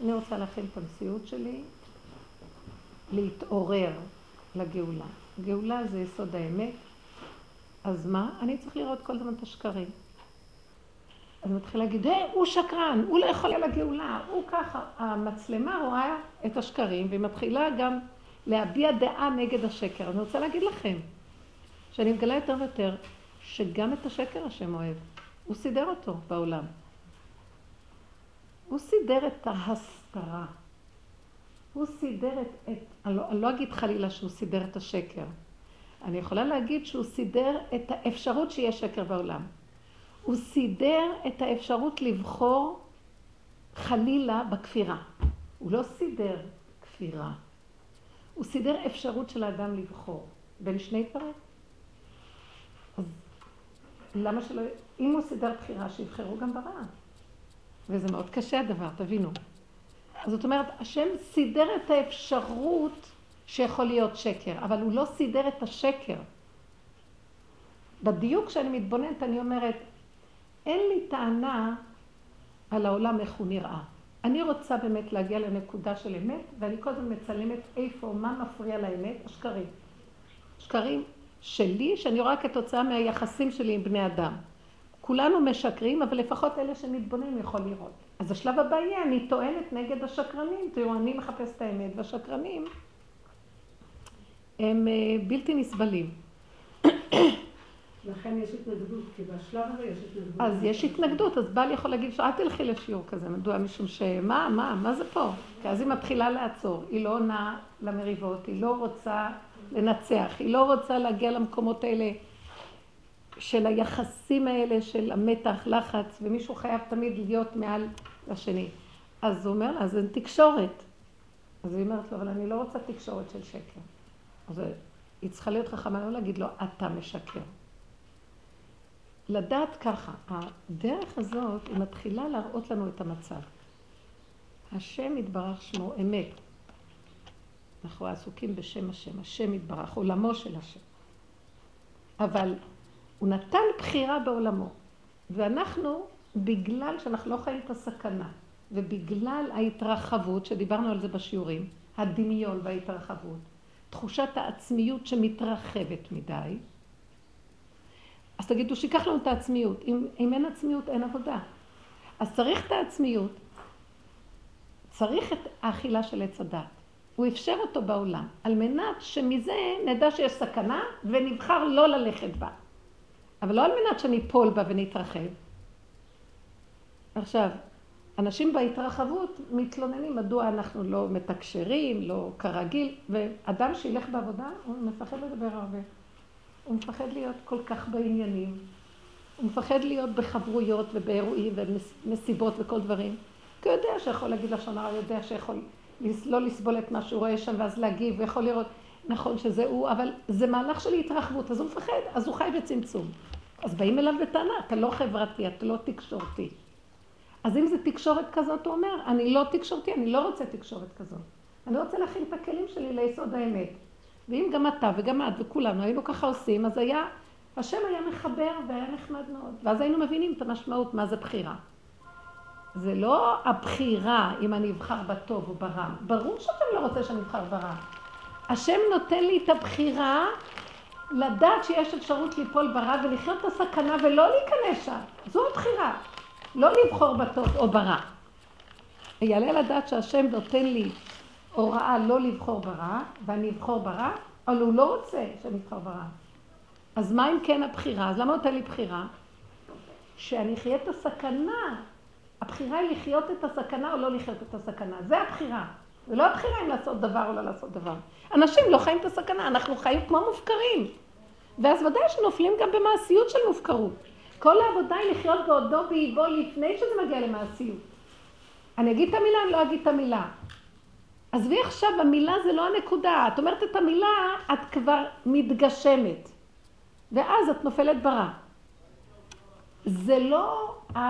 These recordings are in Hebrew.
אני רוצה להכין את המציאות שלי, להתעורר לגאולה. גאולה זה יסוד האמת, אז מה? אני צריך לראות כל הזמן את השקרים. אז מתחיל להגיד, היי, הוא שקרן, הוא לא יכול לגאולה, הוא ככה. המצלמה רואה את השקרים, והיא מתחילה גם להביע דעה נגד השקר. אני רוצה להגיד לכם, שאני מגלה יותר ויותר, שגם את השקר השם אוהב. הוא סידר אותו בעולם. הוא סידר את ההסתרה. הוא סידר את... את אני, לא, אני לא אגיד חלילה שהוא סידר את השקר. אני יכולה להגיד שהוא סידר את האפשרות שיש שקר בעולם. הוא סידר את האפשרות לבחור חלילה בכפירה. הוא לא סידר כפירה. הוא סידר אפשרות של האדם לבחור בין שני דברים. אז למה שלא... אם הוא סידר בחירה, שיבחרו גם ברע. וזה מאוד קשה הדבר, תבינו. אז זאת אומרת, השם סידר את האפשרות שיכול להיות שקר, אבל הוא לא סידר את השקר. בדיוק כשאני מתבוננת, אני אומרת, אין לי טענה על העולם איך הוא נראה. אני רוצה באמת להגיע לנקודה של אמת, ואני כל הזמן מצלמת איפה, מה מפריע לאמת, השקרים. שקרים שלי, שאני רואה כתוצאה מהיחסים שלי עם בני אדם. כולנו משקרים, אבל לפחות אלה שמתבוננים יכול לראות. אז השלב הבא יהיה, אני טוענת נגד השקרנים. תראו, אני מחפש את האמת, והשקרנים הם אה, בלתי נסבלים. לכן יש התנגדות, כי בשלב הזה יש התנגדות. אז יש התנגדות, אז בעל יכול להגיד, אל תלכי לשיעור כזה, מדוע? משום שמה, מה, מה זה פה? כי אז היא מתחילה לעצור, היא לא עונה למריבות, היא לא רוצה לנצח, היא לא רוצה להגיע למקומות האלה של היחסים האלה, של המתח, לחץ, ומישהו חייב תמיד להיות מעל לשני. אז הוא אומר לה, אז אין תקשורת. אז היא אומרת לו, אבל אני לא רוצה תקשורת של שקר. אז היא צריכה להיות חכמה, לא להגיד לו, אתה משקר. לדעת ככה, הדרך הזאת, היא מתחילה להראות לנו את המצב. השם יתברך שמו אמת. אנחנו עסוקים בשם השם, השם יתברך, עולמו של השם. אבל הוא נתן בחירה בעולמו. ואנחנו, בגלל שאנחנו לא חיים את הסכנה, ובגלל ההתרחבות, שדיברנו על זה בשיעורים, הדמיון וההתרחבות, תחושת העצמיות שמתרחבת מדי, אז תגידו שיקח לנו את העצמיות. אם, אם אין עצמיות, אין עבודה. אז צריך את העצמיות, צריך את האכילה של עץ הדת. הוא אפשר אותו בעולם, על מנת שמזה נדע שיש סכנה ונבחר לא ללכת בה. אבל לא על מנת שניפול בה ונתרחב. עכשיו, אנשים בהתרחבות מתלוננים מדוע אנחנו לא מתקשרים, לא כרגיל, ואדם שילך בעבודה, הוא מפחד לדבר הרבה. הוא מפחד להיות כל כך בעניינים. הוא מפחד להיות בחברויות ובאירועים ומסיבות וכל דברים. כי הוא יודע שיכול להגיד לשון הרע, יודע שיכול לא לסבול את מה שהוא רואה שם ואז להגיב, ויכול לראות, נכון שזה הוא, אבל זה מהלך של התרחבות, אז הוא מפחד, אז הוא חי בצמצום. אז באים אליו בטענה, אתה לא חברתי, אתה לא תקשורתי. אז אם זה תקשורת כזאת, הוא אומר, אני לא תקשורתי, אני לא רוצה תקשורת כזאת. אני רוצה להכין את הכלים שלי ליסוד האמת. ואם גם אתה וגם את וכולנו היינו ככה עושים, אז היה, השם היה מחבר והיה נחמד מאוד. ואז היינו מבינים את המשמעות, מה זה בחירה. זה לא הבחירה אם אני אבחר בטוב או ברע. ברור שאתה לא רוצה שאני אבחר ברע. השם נותן לי את הבחירה לדעת שיש אפשרות ליפול ברע ולחיות את הסכנה ולא להיכנס שם. זו הבחירה. לא לבחור בטוב או ברע. יעלה לדעת שהשם נותן לי הוראה לא לבחור ברע, ואני אבחור ברע, אבל הוא לא רוצה שאני אבחר ברע. אז מה אם כן הבחירה? אז למה נותן לי בחירה? שאני אחיה את הסכנה. הבחירה היא לחיות את הסכנה או לא לחיות את הסכנה. זה הבחירה. זה לא הבחירה אם לעשות דבר או לא לעשות דבר. אנשים לא חיים את הסכנה, אנחנו חיים כמו מופקרים. ואז ודאי שנופלים גם במעשיות של מופקרות. כל העבודה היא לחיות בעודו באיבו לפני שזה מגיע למעשיות. אני אגיד את המילה, אני לא אגיד את המילה. עזבי עכשיו, המילה זה לא הנקודה. את אומרת את המילה, את כבר מתגשמת. ואז את נופלת ברע. זה לא, ה...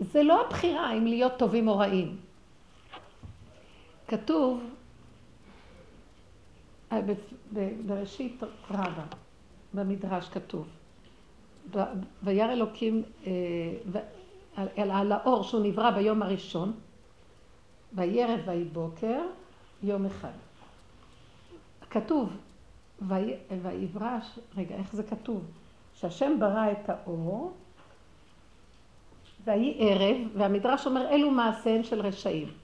זה לא הבחירה אם להיות טובים או רעים. כתוב אה, בראשית רבה, במדרש כתוב, וירא אלוקים אה, על האור שהוא נברא ביום הראשון, ערב ויהי בוקר, יום אחד. כתוב, ויברא, רגע, איך זה כתוב? שהשם ברא את האור, ויהי ערב, והמדרש אומר אלו מעשיהם של רשעים.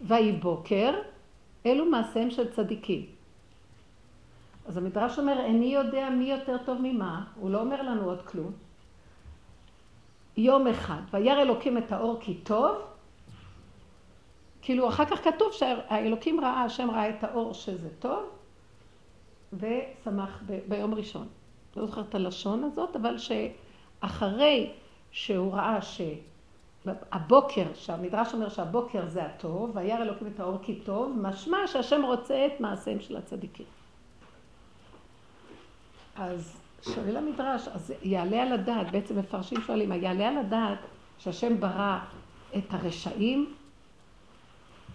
ויהי בוקר, אלו מעשיהם של צדיקים. אז המדרש אומר, איני יודע מי יותר טוב ממה, הוא לא אומר לנו עוד כלום. יום אחד, וירא אלוקים את האור כי טוב, כאילו אחר כך כתוב שהאלוקים ראה, השם ראה את האור שזה טוב, ושמח ב- ביום ראשון. לא זוכרת את הלשון הזאת, אבל שאחרי שהוא ראה שהבוקר, שהמדרש אומר שהבוקר זה הטוב, וירא אלוקים את האור כי טוב, משמע שהשם רוצה את מעשיהם של הצדיקים. אז שואל המדרש, אז יעלה על הדעת, בעצם מפרשים שואלים, יעלה על הדעת שהשם ברא את הרשעים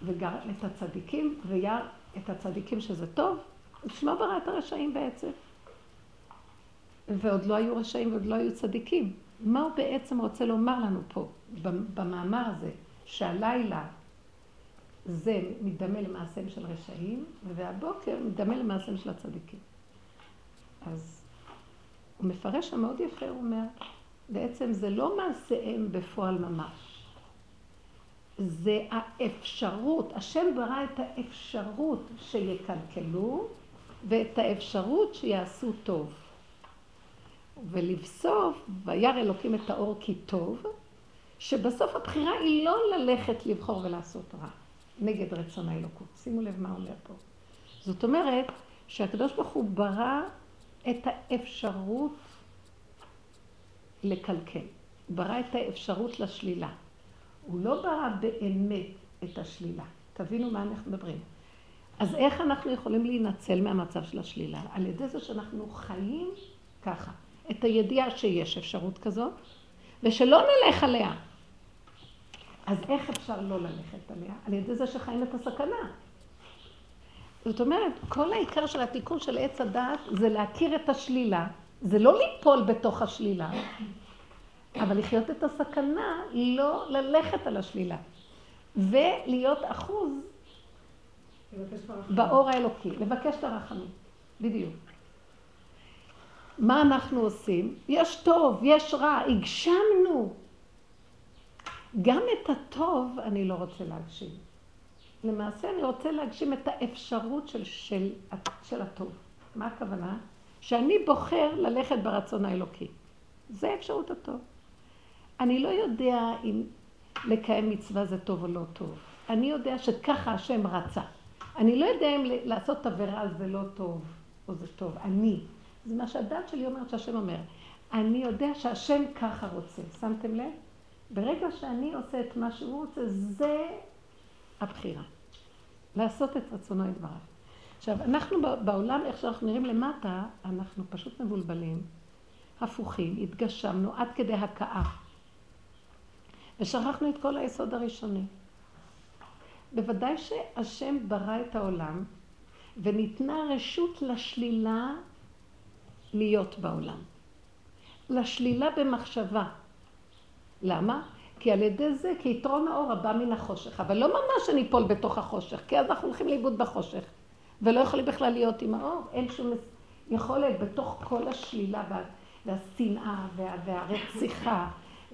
וגם את הצדיקים, וירא את הצדיקים שזה טוב? בשביל מה ברא את הרשעים בעצם? ועוד לא היו רשעים ועוד לא היו צדיקים. מה הוא בעצם רוצה לומר לנו פה, במאמר הזה, שהלילה זה מדמה למעשיהם של רשעים, והבוקר מדמה למעשיהם של הצדיקים. אז הוא מפרש שם מאוד יפה, הוא אומר, בעצם זה לא מעשיהם בפועל ממש. זה האפשרות, השם ברא את האפשרות שיקלקלו ואת האפשרות שיעשו טוב. ולבסוף, וירא אלוקים את האור כי טוב, שבסוף הבחירה היא לא ללכת לבחור ולעשות רע, נגד רצון האלוקות. שימו לב מה אומר פה. זאת אומרת שהקדוש ברוך הוא ברא את האפשרות לקלקל. ברא את האפשרות לשלילה. הוא לא ברא באמת את השלילה. תבינו מה אנחנו מדברים. אז איך אנחנו יכולים להינצל מהמצב של השלילה? על ידי זה שאנחנו חיים ככה. את הידיעה שיש אפשרות כזאת, ושלא נלך עליה. אז איך אפשר לא ללכת עליה? על ידי זה שחיים את הסכנה. זאת אומרת, כל העיקר של התיקון של עץ הדעת זה להכיר את השלילה, זה לא ליפול בתוך השלילה, אבל לחיות את הסכנה, לא ללכת על השלילה. ולהיות אחוז באור האלוקי, לבקש את הרחמים, בדיוק. מה אנחנו עושים? יש טוב, יש רע, הגשמנו. גם את הטוב אני לא רוצה להגשים. למעשה אני רוצה להגשים את האפשרות של, של, של הטוב. מה הכוונה? שאני בוחר ללכת ברצון האלוקי. זה אפשרות הטוב. אני לא יודע אם לקיים מצווה זה טוב או לא טוב. אני יודע שככה השם רצה. אני לא יודע אם לעשות עבירה זה לא טוב או זה טוב. אני. זה מה שהדת שלי אומרת שהשם אומר. אני יודע שהשם ככה רוצה. שמתם לב? ברגע שאני עושה את מה שהוא רוצה, זה הבחירה. לעשות את רצונו יתברך. עכשיו, אנחנו בעולם, איך שאנחנו נראים למטה, אנחנו פשוט מבולבלים, הפוכים, התגשמנו עד כדי הכאה. ושכחנו את כל היסוד הראשוני. בוודאי שהשם ברא את העולם, וניתנה רשות לשלילה להיות בעולם. לשלילה במחשבה. למה? כי על ידי זה, כי יתרון האור הבא מן החושך. אבל לא ממש אני אפול בתוך החושך, כי אז אנחנו הולכים לאיבוד בחושך. ולא יכולים בכלל להיות עם האור. אין שום יכולת בתוך כל השלילה וה, והשנאה וה, והרציחה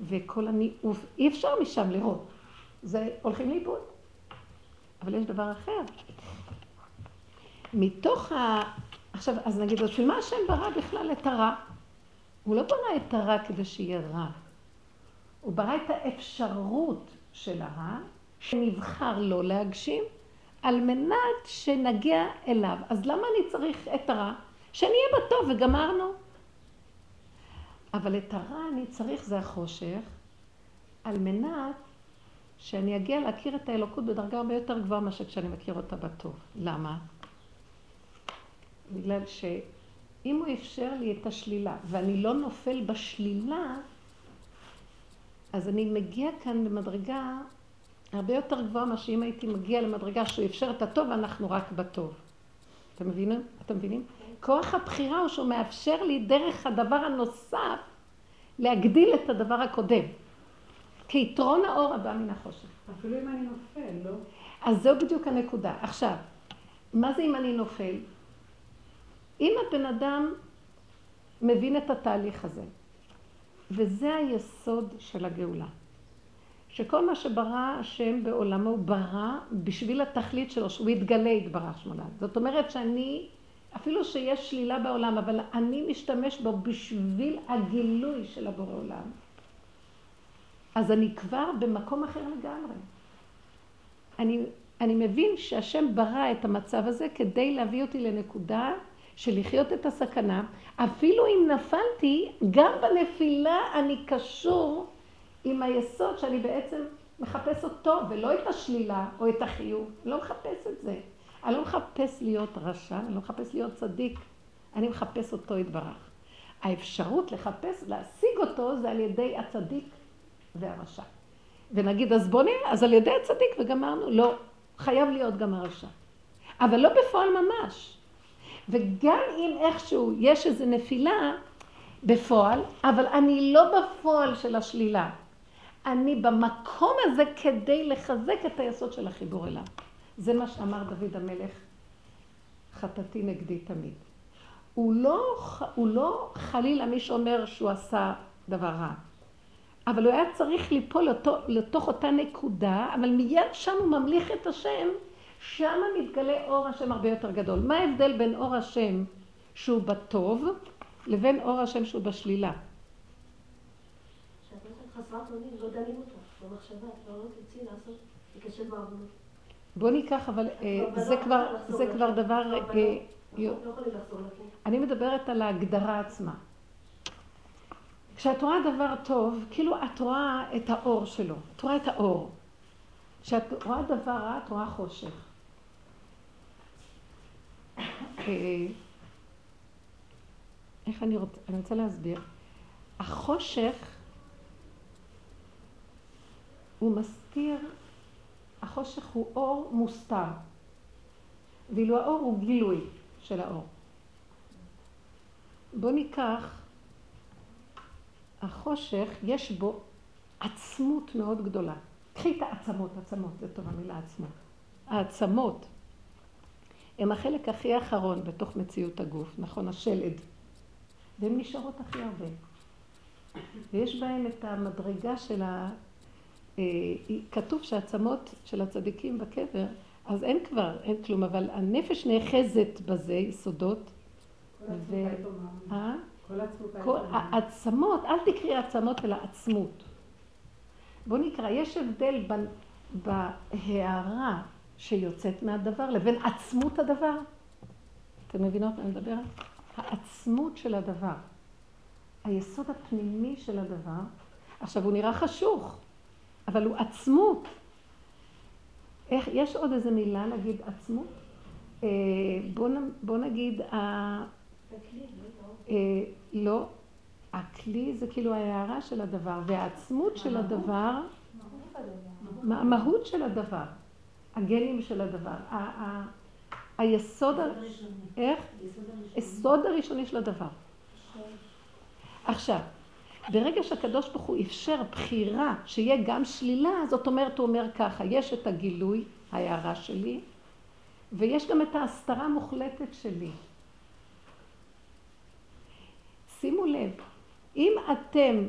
וכל הניאוף. אי אפשר משם לראות. זה הולכים לאיבוד. אבל יש דבר אחר. מתוך ה... עכשיו, אז נגיד, בשביל מה השם ברא בכלל את הרע? הוא לא ברא את הרע כדי שיהיה רע. הוא ברא את האפשרות של הרע, שנבחר לא להגשים, על מנת שנגיע אליו. אז למה אני צריך את הרע? שאני אהיה בטוב וגמרנו. אבל את הרע אני צריך, זה החושך, על מנת שאני אגיע להכיר את האלוקות בדרגה הרבה יותר גבוהה מאשר כשאני מכיר אותה בטוב. למה? בגלל שאם הוא אפשר לי את השלילה, ואני לא נופל בשלילה, אז אני מגיע כאן למדרגה הרבה יותר גבוהה מאשר אם הייתי מגיע למדרגה שהוא אפשר את הטוב ואנחנו רק בטוב. אתם מבינים? אתם מבינים? כוח הבחירה הוא שהוא מאפשר לי דרך הדבר הנוסף להגדיל את הדבר הקודם. כיתרון האור הבא מן החושך. אפילו אם אני נופל, לא? אז זו בדיוק הנקודה. עכשיו, מה זה אם אני נופל? אם הבן אדם מבין את התהליך הזה, וזה היסוד של הגאולה. שכל מה שברא השם בעולמו הוא ברא בשביל התכלית שלו, שהוא יתגלה יתברך שמונה. זאת אומרת שאני, אפילו שיש שלילה בעולם, אבל אני משתמש בו בשביל הגילוי של הבורא עולם. אז אני כבר במקום אחר לגמרי. אני, אני מבין שהשם ברא את המצב הזה כדי להביא אותי לנקודה של לחיות את הסכנה. אפילו אם נפלתי, גם בנפילה אני קשור עם היסוד שאני בעצם מחפש אותו, ולא את השלילה או את החיוב. אני לא מחפש את זה. אני לא מחפש להיות רשע, אני לא מחפש להיות צדיק. אני מחפש אותו יתברך. האפשרות לחפש, להשיג אותו, זה על ידי הצדיק והרשע. ונגיד, אז בוא נראה, אז על ידי הצדיק וגמרנו. לא, חייב להיות גם הרשע. אבל לא בפועל ממש. וגם אם איכשהו יש איזו נפילה בפועל, אבל אני לא בפועל של השלילה. אני במקום הזה כדי לחזק את היסוד של החיבור אליו. זה מה שאמר דוד המלך, חטאתי נגדי תמיד. הוא לא, הוא לא חלילה מי שאומר שהוא עשה דבר רע, אבל הוא היה צריך ליפול לתוך, לתוך אותה נקודה, אבל מיד שם הוא ממליך את השם, שם מתגלה אור השם הרבה יותר גדול. מה ההבדל בין אור השם שהוא בטוב לבין אור השם שהוא בשלילה? לא לא. בוא ניקח, אבל אה, זה כבר, זה כבר דבר... אה, לא אני מדברת על ההגדרה עצמה. כשאת רואה דבר טוב, כאילו את רואה את האור שלו, את רואה את האור. כשאת רואה דבר רע, את רואה חושך. אה, איך אני רוצה, אני רוצה להסביר. החושך הוא מסתיר, החושך הוא אור מוסתר, ואילו האור הוא גילוי של האור. בואו ניקח, החושך יש בו עצמות מאוד גדולה. קחי את העצמות, עצמות, זה טוב המילה עצמות. העצמות הם החלק הכי אחרון בתוך מציאות הגוף, נכון? השלד. והן נשארות הכי הרבה. ויש בהם את המדרגה של ה... אה, כתוב שהעצמות של הצדיקים בקבר, אז אין כבר, אין כלום, אבל הנפש נאחזת בזה, יסודות. ו... אה? כל העצמות, אל תקראי עצמות אלא עצמות. בואו נקרא, יש הבדל בהערה שיוצאת מהדבר לבין עצמות הדבר. אתם מבינות מה אני מדברת? העצמות של הדבר. היסוד הפנימי של הדבר. עכשיו, הוא נראה חשוך. אבל הוא עצמות. איך, יש עוד איזה מילה להגיד עצמות? אה, בוא, בוא נגיד, ה... אה, לא, הכלי זה כאילו ההערה של הדבר, והעצמות של הדבר, המהות של הדבר, הגנים של הדבר, היסוד, איך? היסוד הראשוני של הדבר. עכשיו, ברגע שהקדוש ברוך הוא אפשר בחירה שיהיה גם שלילה, זאת אומרת, הוא אומר ככה, יש את הגילוי, ההערה שלי, ויש גם את ההסתרה המוחלטת שלי. שימו לב, אם אתם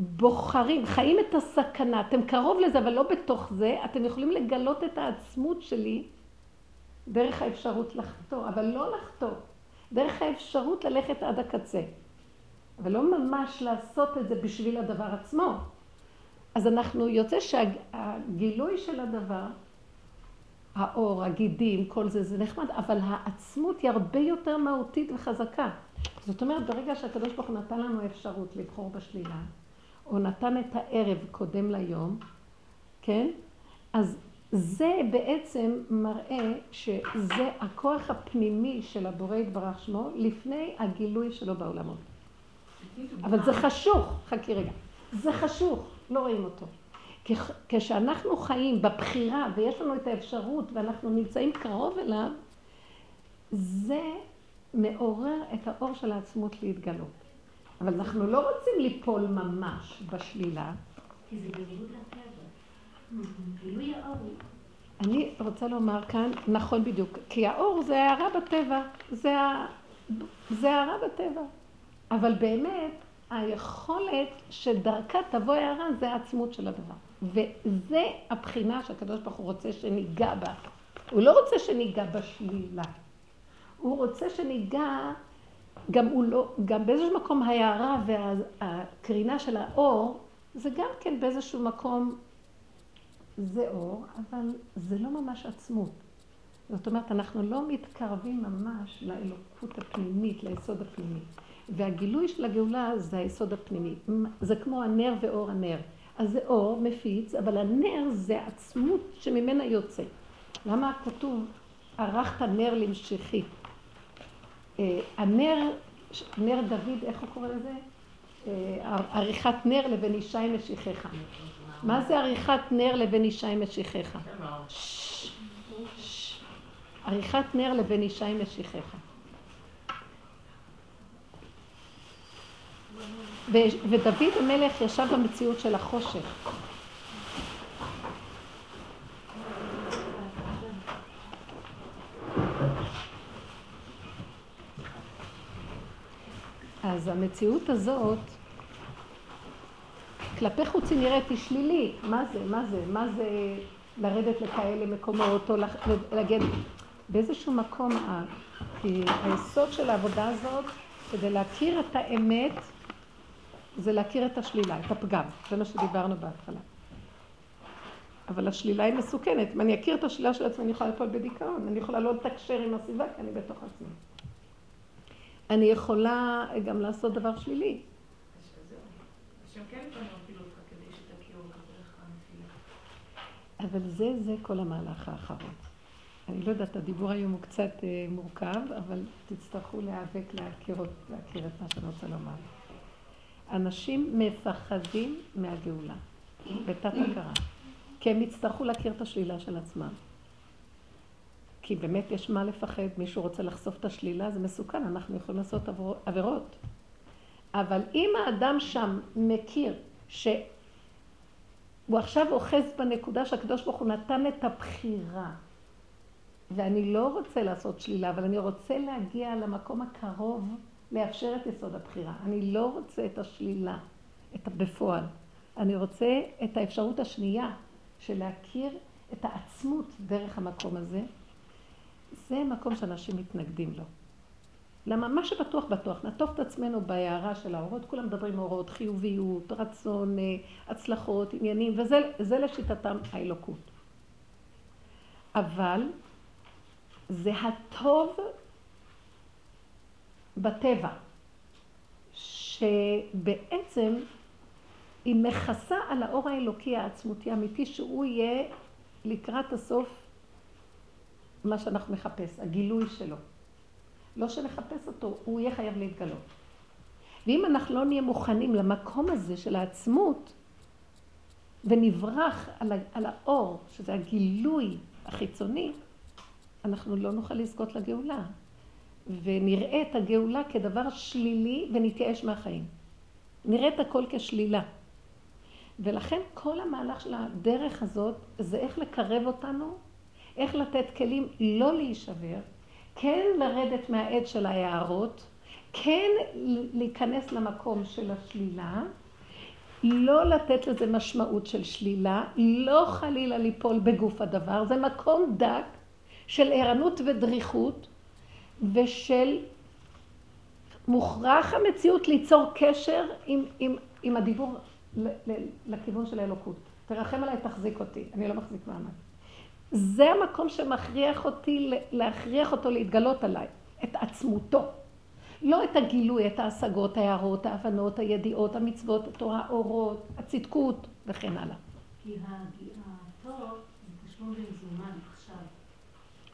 בוחרים, חיים את הסכנה, אתם קרוב לזה, אבל לא בתוך זה, אתם יכולים לגלות את העצמות שלי דרך האפשרות לחטוא, אבל לא לחטוא, דרך האפשרות ללכת עד הקצה. אבל לא ממש לעשות את זה בשביל הדבר עצמו. אז אנחנו, יוצא שהגילוי של הדבר, האור, הגידים, כל זה, זה נחמד, אבל העצמות היא הרבה יותר מהותית וחזקה. זאת אומרת, ברגע שהקדוש ברוך הוא נתן לנו אפשרות לבחור בשלילה, או נתן את הערב קודם ליום, כן? אז זה בעצם מראה שזה הכוח הפנימי של הבורא יתברך שמו לפני הגילוי שלו בעולמות. אבל זה חשוך, חכי רגע, זה חשוך, לא רואים אותו. כשאנחנו חיים בבחירה ויש לנו את האפשרות ואנחנו נמצאים קרוב אליו, זה מעורר את האור של העצמות להתגלות. אבל אנחנו לא רוצים ליפול ממש בשלילה, כי זה בניגוד לטבע. האור. אני רוצה לומר כאן, נכון בדיוק, כי האור זה הערה בטבע, זה, ה... זה הערה בטבע. אבל באמת, היכולת שדרכה תבוא הערה זה העצמות של הדבר. וזה הבחינה שהקדוש ברוך הוא רוצה שניגע בה. הוא לא רוצה שניגע בשלילה. הוא רוצה שניגע, גם, הוא לא, גם באיזשהו מקום ההערה והקרינה של האור, זה גם כן באיזשהו מקום, זה אור, אבל זה לא ממש עצמות. זאת אומרת, אנחנו לא מתקרבים ממש לאלוקות הפנימית, ליסוד הפנימי. והגילוי של הגאולה זה היסוד הפנימי. זה כמו הנר ואור הנר. אז זה אור מפיץ, אבל הנר זה עצמות שממנה יוצא. למה כתוב, ערכת נר למשכי? אה, הנר, נר דוד, איך הוא קורא לזה? אה, עריכת נר לבן ישי משיחך. מה זה עריכת נר לבן ישי משיחך? עריכת נר לבן ישי משיחך. ודוד המלך ישב במציאות של החושך. אז המציאות הזאת, כלפי חוץ היא נראית היא שלילית. מה זה? מה זה? מה זה לרדת לכאלה מקומות, או להגיד באיזשהו מקום, היסוד של העבודה הזאת, כדי להכיר את האמת, זה להכיר את השלילה, את הפגם. זה מה שדיברנו בהתחלה. אבל השלילה היא מסוכנת. אם אני אכיר את השלילה של עצמי, אני יכולה ליפול בדיכאון. אני יכולה לא לתקשר עם הסביבה, כי אני בתוך עצמי. אני יכולה גם לעשות דבר שלילי. אבל זה, זה כל המהלך האחרון. אני לא יודעת, הדיבור היום הוא קצת אה, מורכב, אבל תצטרכו להיאבק להכיר, את מה שאני רוצה לומר. אנשים מפחדים מהגאולה, בתת הכרה, כי הם יצטרכו להכיר את השלילה של עצמם. כי באמת יש מה לפחד, מישהו רוצה לחשוף את השלילה, זה מסוכן, אנחנו יכולים לעשות עבירות. אבל אם האדם שם מכיר שהוא עכשיו אוחז בנקודה שהקדוש ברוך הוא נתן את הבחירה, ואני לא רוצה לעשות שלילה, אבל אני רוצה להגיע למקום הקרוב לאפשר את יסוד הבחירה. אני לא רוצה את השלילה, את הבפועל. אני רוצה את האפשרות השנייה של להכיר את העצמות דרך המקום הזה. זה מקום שאנשים מתנגדים לו. למה מה שבטוח בטוח, נעטוף את עצמנו בהערה של האורות, כולם מדברים אורות, חיוביות, רצון, אה, הצלחות, עניינים, וזה לשיטתם האלוקות. אבל זה הטוב בטבע, שבעצם היא מכסה על האור האלוקי העצמותי האמיתי, שהוא יהיה לקראת הסוף מה שאנחנו נחפש, הגילוי שלו. לא שנחפש אותו, הוא יהיה חייב להתגלות. ואם אנחנו לא נהיה מוכנים למקום הזה של העצמות, ונברח על, על האור, שזה הגילוי החיצוני, אנחנו לא נוכל לזכות לגאולה. ונראה את הגאולה כדבר שלילי ונתייאש מהחיים. נראה את הכל כשלילה. ולכן כל המהלך של הדרך הזאת זה איך לקרב אותנו, איך לתת כלים לא להישבר, כן לרדת מהעד של ההערות, כן להיכנס למקום של השלילה, לא לתת לזה משמעות של שלילה, לא חלילה ליפול בגוף הדבר, זה מקום דק של ערנות ודריכות, ושל מוכרח המציאות ליצור קשר עם, עם, עם הדיבור לכיוון של האלוקות. תרחם עליי, תחזיק אותי, אני לא מחזיק מעמד. זה המקום שמכריח אותי, להכריח אותו להתגלות עליי, את עצמותו. לא את הגילוי, את ההשגות, ההערות, ההבנות, הידיעות, המצוות, התורה, האורות, הצדקות וכן הלאה. כי הטוב זה תשלום במזומן עכשיו.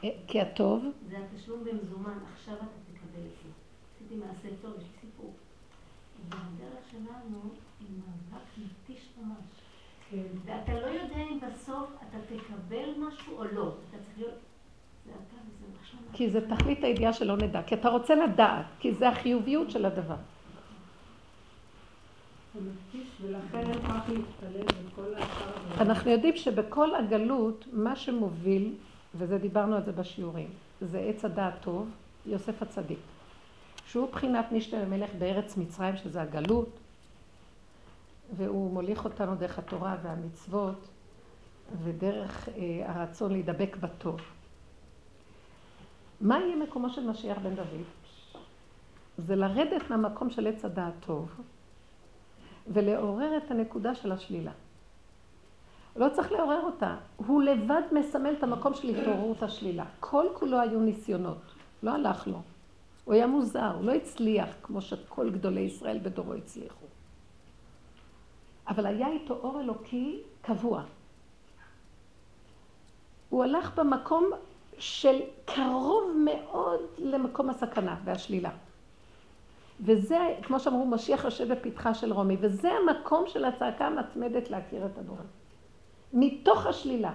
אה, כי הטוב? זה התשלום במזומן, עכשיו אתה תקבל את זה. עשיתי מעשה טוב, יש לי סיפור. והדרך שלנו היא מאבק מתיש ממש. כן. ואתה לא יודע אם בסוף אתה תקבל משהו או לא. אתה צריך להיות... כי זה תכלית הידיעה שלא נדע, כי אתה רוצה לדעת, כי זה החיוביות של הדבר. ולכן אין כוח להתפלל בכל השאר אנחנו יודעים שבכל הגלות, מה שמוביל, וזה דיברנו על זה בשיעורים, זה עץ הדעת טוב, יוסף הצדיק. שהוא בחינת משנה למלך בארץ מצרים, שזה הגלות, והוא מוליך אותנו דרך התורה והמצוות, ודרך אה, הרצון להידבק בטוב. מה יהיה מקומו של משיח בן דוד? זה לרדת מהמקום של עץ הדעת טוב, ולעורר את הנקודה של השלילה. לא צריך לעורר אותה, הוא לבד מסמל את המקום של התעוררות השלילה. כל כולו היו ניסיונות, לא הלך לו. הוא היה מוזר, הוא לא הצליח כמו שכל גדולי ישראל בדורו הצליחו. אבל היה איתו אור אלוקי קבוע. הוא הלך במקום של קרוב מאוד למקום הסכנה והשלילה. וזה, כמו שאמרו, משיח יושב בפתחה של רומי, וזה המקום של הצעקה המתמדת להכיר את הדור. מתוך השלילה.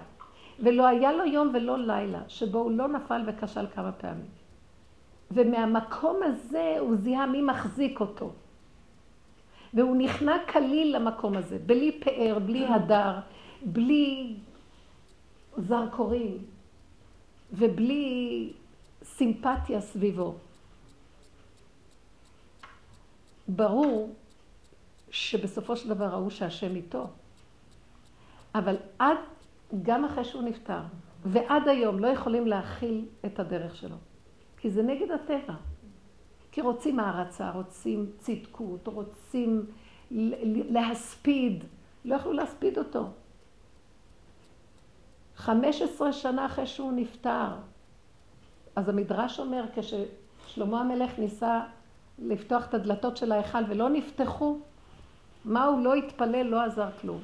ולא היה לו יום ולא לילה שבו הוא לא נפל וכשל כמה פעמים. ומהמקום הזה הוא זיהה מי מחזיק אותו. והוא נכנע כליל למקום הזה, בלי פאר, בלי הדר, בלי זרקורים ובלי סימפתיה סביבו. ברור שבסופו של דבר ראו שהשם איתו, אבל עד, גם אחרי שהוא נפטר, ועד היום לא יכולים להכיל את הדרך שלו, כי זה נגד הטבע. כי רוצים הערצה, רוצים צדקות, רוצים להספיד, לא יכלו להספיד אותו. 15 שנה אחרי שהוא נפטר, אז המדרש אומר, כששלמה המלך ניסה לפתוח את הדלתות של ההיכל ולא נפתחו, מה הוא לא התפלל, לא עזר כלום.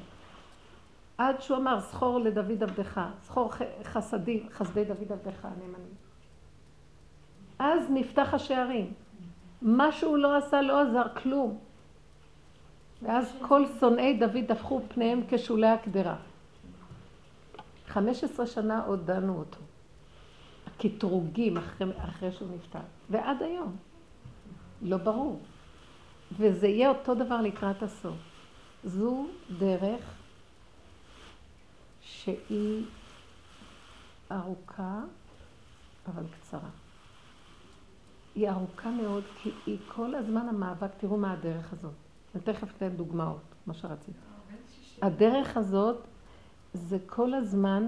עד שהוא אמר, זכור לדוד עבדך, זכור חסדי, חסדי דוד עבדך הנאמנים. אז נפתח השערים. מה שהוא לא עשה לא עזר כלום. ואז כל שונאי דוד הפכו פניהם כשולי הקדרה. 15 שנה עוד דנו אותו. הקטרוגים אחרי, אחרי שהוא נפטר. ועד היום. לא ברור. וזה יהיה אותו דבר לקראת הסוף. זו דרך שהיא ארוכה, אבל קצרה. היא ארוכה מאוד, כי היא כל הזמן המאבק, תראו מה הדרך הזאת. אני תכף אתן דוגמאות, כמו שרציתי. הדרך הזאת זה כל הזמן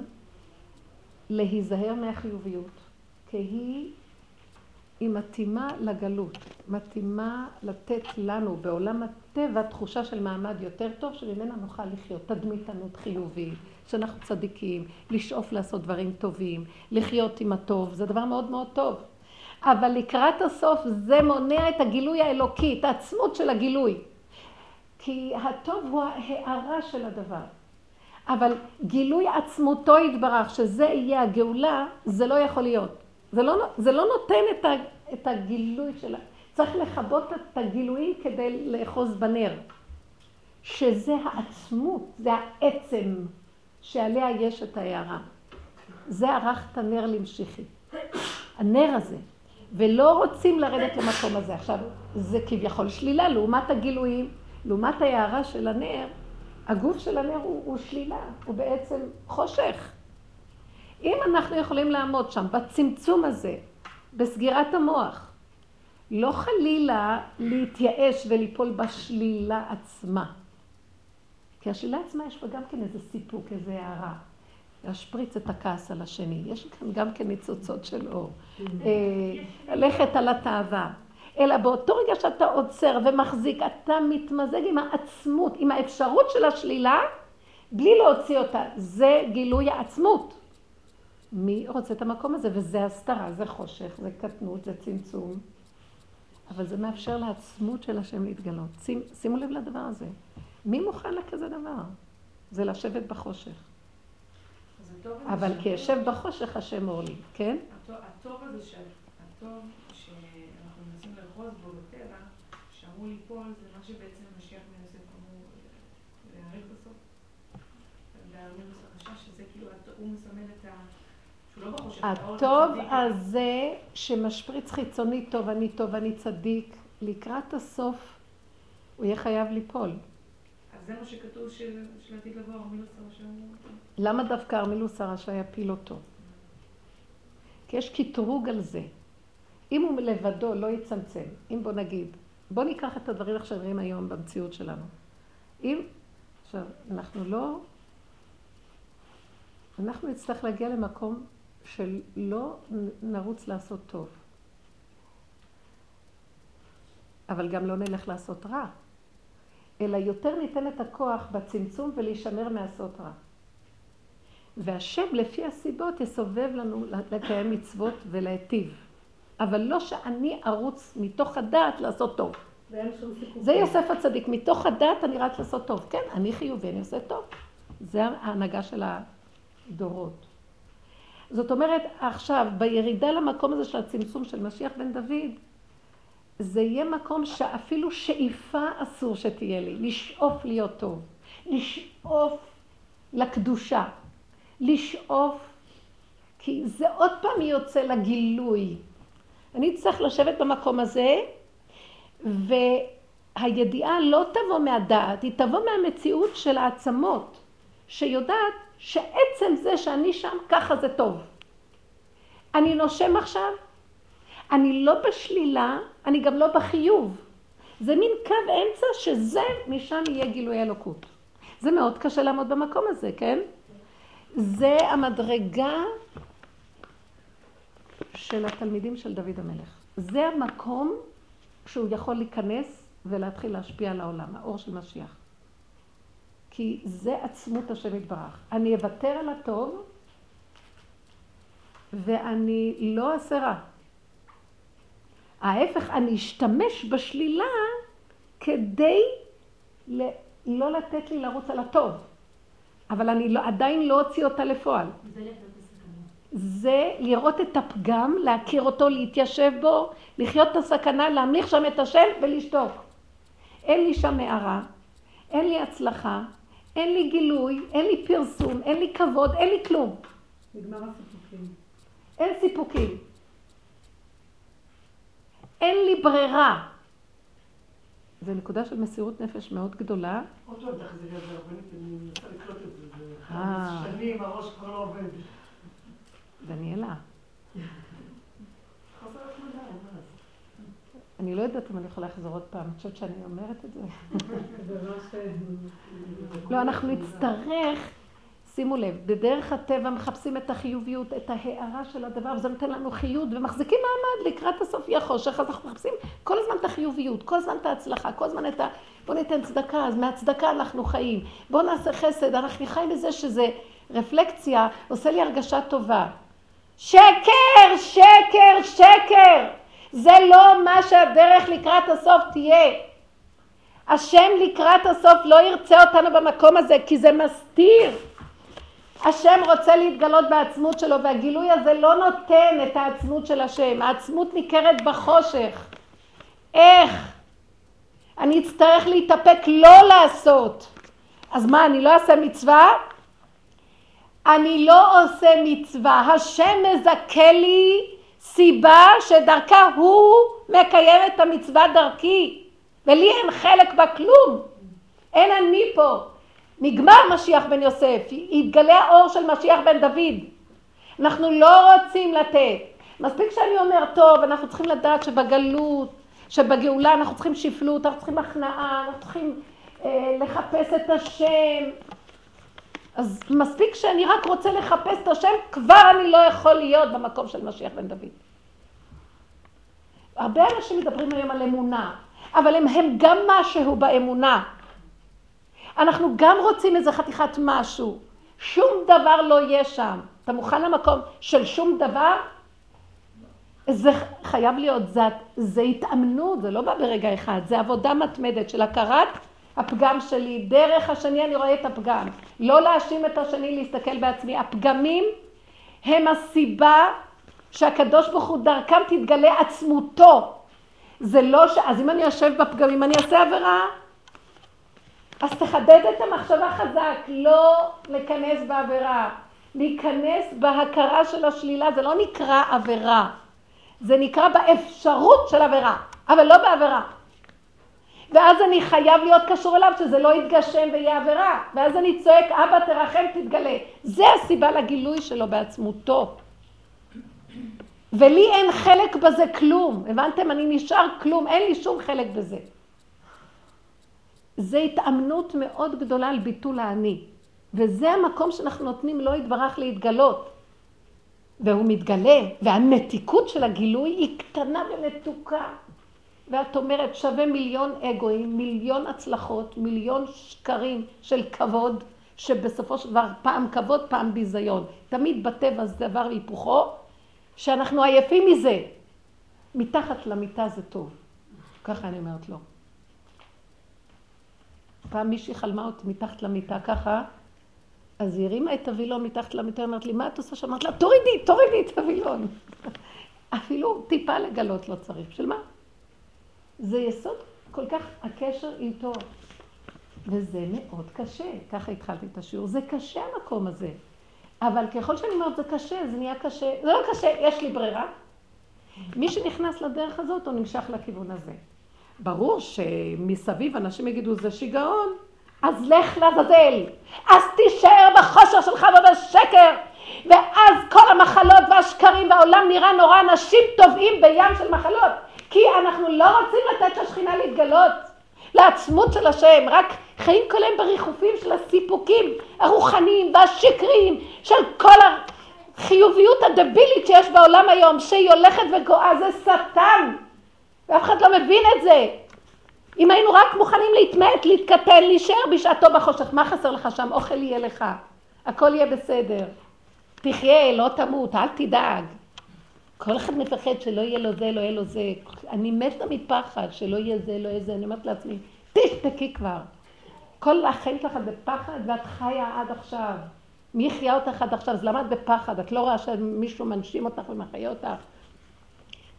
להיזהר מהחיוביות, כי היא, היא מתאימה לגלות, מתאימה לתת לנו בעולם הטבע תחושה של מעמד יותר טוב, שממנה נוכל לחיות תדמיתנות חיובית, שאנחנו צדיקים, לשאוף לעשות דברים טובים, לחיות עם הטוב, זה דבר מאוד מאוד טוב. אבל לקראת הסוף זה מונע את הגילוי האלוקי, את העצמות של הגילוי. כי הטוב הוא ההערה של הדבר. אבל גילוי עצמותו יתברך, שזה יהיה הגאולה, זה לא יכול להיות. זה לא, זה לא נותן את, ה, את הגילוי שלה. צריך לכבות את הגילויים כדי לאחוז בנר. שזה העצמות, זה העצם שעליה יש את ההערה. זה ערך את הנר למשיחי. הנר הזה. ולא רוצים לרדת למקום הזה. עכשיו, זה כביכול שלילה לעומת הגילויים, לעומת ההערה של הנר, הגוף של הנר הוא, הוא שלילה, הוא בעצם חושך. אם אנחנו יכולים לעמוד שם בצמצום הזה, בסגירת המוח, לא חלילה להתייאש וליפול בשלילה עצמה. כי השלילה עצמה יש בה גם כן איזה סיפוק, איזה הערה. להשפריץ את הכעס על השני. יש כאן גם כן ניצוצות של אור. אה, ללכת על התאווה. אלא באותו רגע שאתה עוצר ומחזיק, אתה מתמזג עם העצמות, עם האפשרות של השלילה, בלי להוציא אותה. זה גילוי העצמות. מי רוצה את המקום הזה? וזה הסתרה, זה חושך, זה קטנות, זה צמצום. אבל זה מאפשר לעצמות של השם להתגלות. שימו לב לדבר הזה. מי מוכן לכזה דבר? זה לשבת בחושך. אבל כי אשב בחושך השם אור לי, כן? הטוב הזה, הטוב שאנחנו מנסים לאחוז בו בטבע, שאמור ליפול, זה מה שבעצם המשיח מנסה אמור להעריך בסוף. להעריך כאילו. לא הטוב הזה שמשפריץ חיצוני טוב, אני טוב, אני צדיק, לקראת הסוף הוא יהיה חייב ליפול. זה מה שכתוב של עתיד לבוא, ארמילוס הרשע למה דווקא ארמילוס הרשע יפיל אותו? כי יש קטרוג על זה. אם הוא לבדו לא יצמצם, אם בוא נגיד, בוא ניקח את הדברים איך שנראים היום במציאות שלנו. אם, עכשיו, אנחנו לא, אנחנו נצטרך להגיע למקום של לא נרוץ לעשות טוב. אבל גם לא נלך לעשות רע, אלא יותר ניתן את הכוח בצמצום ולהישמר מעשות רע. והשם לפי הסיבות יסובב לנו לקיים מצוות ולהיטיב. אבל לא שאני ארוץ מתוך הדעת לעשות טוב. זה יוסף הצדיק, מתוך הדעת אני רץ לעשות טוב. כן, אני חיובי, אני עושה טוב. זה ההנהגה של הדורות. זאת אומרת, עכשיו, בירידה למקום הזה של הצמצום של משיח בן דוד, זה יהיה מקום שאפילו שאיפה אסור שתהיה לי, לשאוף להיות טוב, לשאוף לקדושה, לשאוף, כי זה עוד פעם יוצא לגילוי. אני צריך לשבת במקום הזה, והידיעה לא תבוא מהדעת, היא תבוא מהמציאות של העצמות, שיודעת שעצם זה שאני שם, ככה זה טוב. אני נושם עכשיו, אני לא בשלילה, אני גם לא בחיוב. זה מין קו אמצע שזה, משם יהיה גילוי אלוקות. זה מאוד קשה לעמוד במקום הזה, כן? זה המדרגה של התלמידים של דוד המלך. זה המקום שהוא יכול להיכנס ולהתחיל להשפיע על העולם, האור של משיח. כי זה עצמות השם יתברך. אני אוותר על הטוב ואני לא אעשה רע. ההפך, אני אשתמש בשלילה כדי ל... לא לתת לי לרוץ על הטוב. אבל אני לא, עדיין לא אוציא אותה לפועל. זה לראות את הפגם, להכיר אותו, להתיישב בו, לחיות את הסכנה, להמליך שם את השם ולשתוק. אין לי שם הערה, אין לי הצלחה, אין לי גילוי, אין לי פרסום, אין לי כבוד, אין לי כלום. נגמר הסיפוקים. אין סיפוקים. אין לי ברירה. זו נקודה של מסירות נפש מאוד גדולה. עוד פעם תחזירי על זה אני מנסה לקלוט את זה. זה אה. שנים, הראש כבר לא עובד. דניאלה. אני לא יודעת אם אני יכולה לחזור עוד פעם, אני חושבת שאני אומרת את זה. לא, אנחנו נצטרך, שימו לב, בדרך הטבע מחפשים את החיוביות, את ההערה של הדבר, וזה נותן לנו חיות, ומחזיקים מעמד לקראת הסוף יהיה חושך, אז אנחנו מחפשים כל הזמן את החיוביות, כל הזמן את ההצלחה, כל הזמן את ה... בוא ניתן צדקה, אז מהצדקה אנחנו חיים. בוא נעשה חסד, אנחנו חיים מזה שזה רפלקציה, עושה לי הרגשה טובה. שקר, שקר, שקר. זה לא מה שהדרך לקראת הסוף תהיה. השם לקראת הסוף לא ירצה אותנו במקום הזה, כי זה מסתיר. השם רוצה להתגלות בעצמות שלו, והגילוי הזה לא נותן את העצמות של השם. העצמות ניכרת בחושך. איך? אני אצטרך להתאפק לא לעשות. אז מה, אני לא אעשה מצווה? אני לא עושה מצווה. השם מזכה לי סיבה שדרכה הוא מקיים את המצווה דרכי, ולי אין חלק בה כלום. אין אני פה. נגמר משיח בן יוסף, יתגלה האור של משיח בן דוד. אנחנו לא רוצים לתת. מספיק שאני אומר, טוב, אנחנו צריכים לדעת שבגלות, שבגאולה אנחנו צריכים שפלות, אנחנו צריכים הכנעה, אנחנו צריכים אה, לחפש את השם. אז מספיק שאני רק רוצה לחפש את השם, כבר אני לא יכול להיות במקום של משיח בן דוד. הרבה אנשים מדברים היום על אמונה, אבל הם, הם גם משהו באמונה. אנחנו גם רוצים איזה חתיכת משהו. שום דבר לא יהיה שם. אתה מוכן למקום של שום דבר? זה חייב להיות, זה, זה התאמנות, זה לא בא ברגע אחד, זה עבודה מתמדת של הכרת הפגם שלי, דרך השני אני רואה את הפגם. לא להאשים את השני, להסתכל בעצמי. הפגמים הם הסיבה שהקדוש ברוך הוא דרכם תתגלה עצמותו. זה לא ש... אז אם אני יושב בפגמים אני אעשה עבירה. אז תחדד את המחשבה חזק, לא להיכנס בעבירה. להיכנס בהכרה של השלילה, זה לא נקרא עבירה. זה נקרא באפשרות של עבירה, אבל לא בעבירה. ואז אני חייב להיות קשור אליו שזה לא יתגשם ויהיה עבירה. ואז אני צועק, אבא תרחם תתגלה. זה הסיבה לגילוי שלו בעצמותו. ולי אין חלק בזה כלום. הבנתם? אני נשאר כלום, אין לי שום חלק בזה. זה התאמנות מאוד גדולה על ביטול האני. וזה המקום שאנחנו נותנים לו יתברך להתגלות. והוא מתגלה, והנתיקות של הגילוי היא קטנה ומתוקה. ואת אומרת, שווה מיליון אגואים, מיליון הצלחות, מיליון שקרים של כבוד, שבסופו של דבר פעם כבוד, פעם ביזיון. תמיד בטבע זה דבר והיפוכו, שאנחנו עייפים מזה. מתחת למיטה זה טוב. ככה אני אומרת לו. פעם מישהי חלמה אותי מתחת למיטה ככה, אז היא הרימה את הווילון מתחת למיטה, אמרת לי, מה את עושה? שאמרת לה, תורידי, תורידי את הווילון. אפילו טיפה לגלות לא צריך. של מה? זה יסוד כל כך הקשר איתו. וזה מאוד קשה, ככה התחלתי את השיעור. זה קשה המקום הזה. אבל ככל שאני אומרת זה קשה, זה נהיה קשה. זה לא קשה, יש לי ברירה. מי שנכנס לדרך הזאת, הוא נמשך לכיוון הזה. ברור שמסביב אנשים יגידו, זה שיגעון, אז לך לעזאזל, אז תישאר בחושר שלך ובשקר, ואז כל המחלות והשקרים והעולם נראה נורא, אנשים טובעים בים של מחלות, כי אנחנו לא רוצים לתת לשכינה להתגלות, לעצמות של השם, רק חיים כל היום בריחופים של הסיפוקים הרוחניים והשקריים של כל החיוביות הדבילית שיש בעולם היום, שהיא הולכת וגואה, זה שטן, ואף אחד לא מבין את זה. אם היינו רק מוכנים להתמעט, להתקטן, להישאר בשעתו בחושך, מה חסר לך שם? אוכל יהיה לך, הכל יהיה בסדר. תחיה, לא תמות, אל תדאג. כל אחד מפחד שלא יהיה לו זה, לא יהיה לו זה. אני מתה מפחד שלא יהיה זה, לא יהיה זה. אני אומרת לעצמי, תשתקי כבר. כל החיים שלך בפחד ואת חיה עד עכשיו. מי יחיה אותך עד עכשיו? אז למה את בפחד? את לא רואה שמישהו מנשים אותך ומחיה אותך?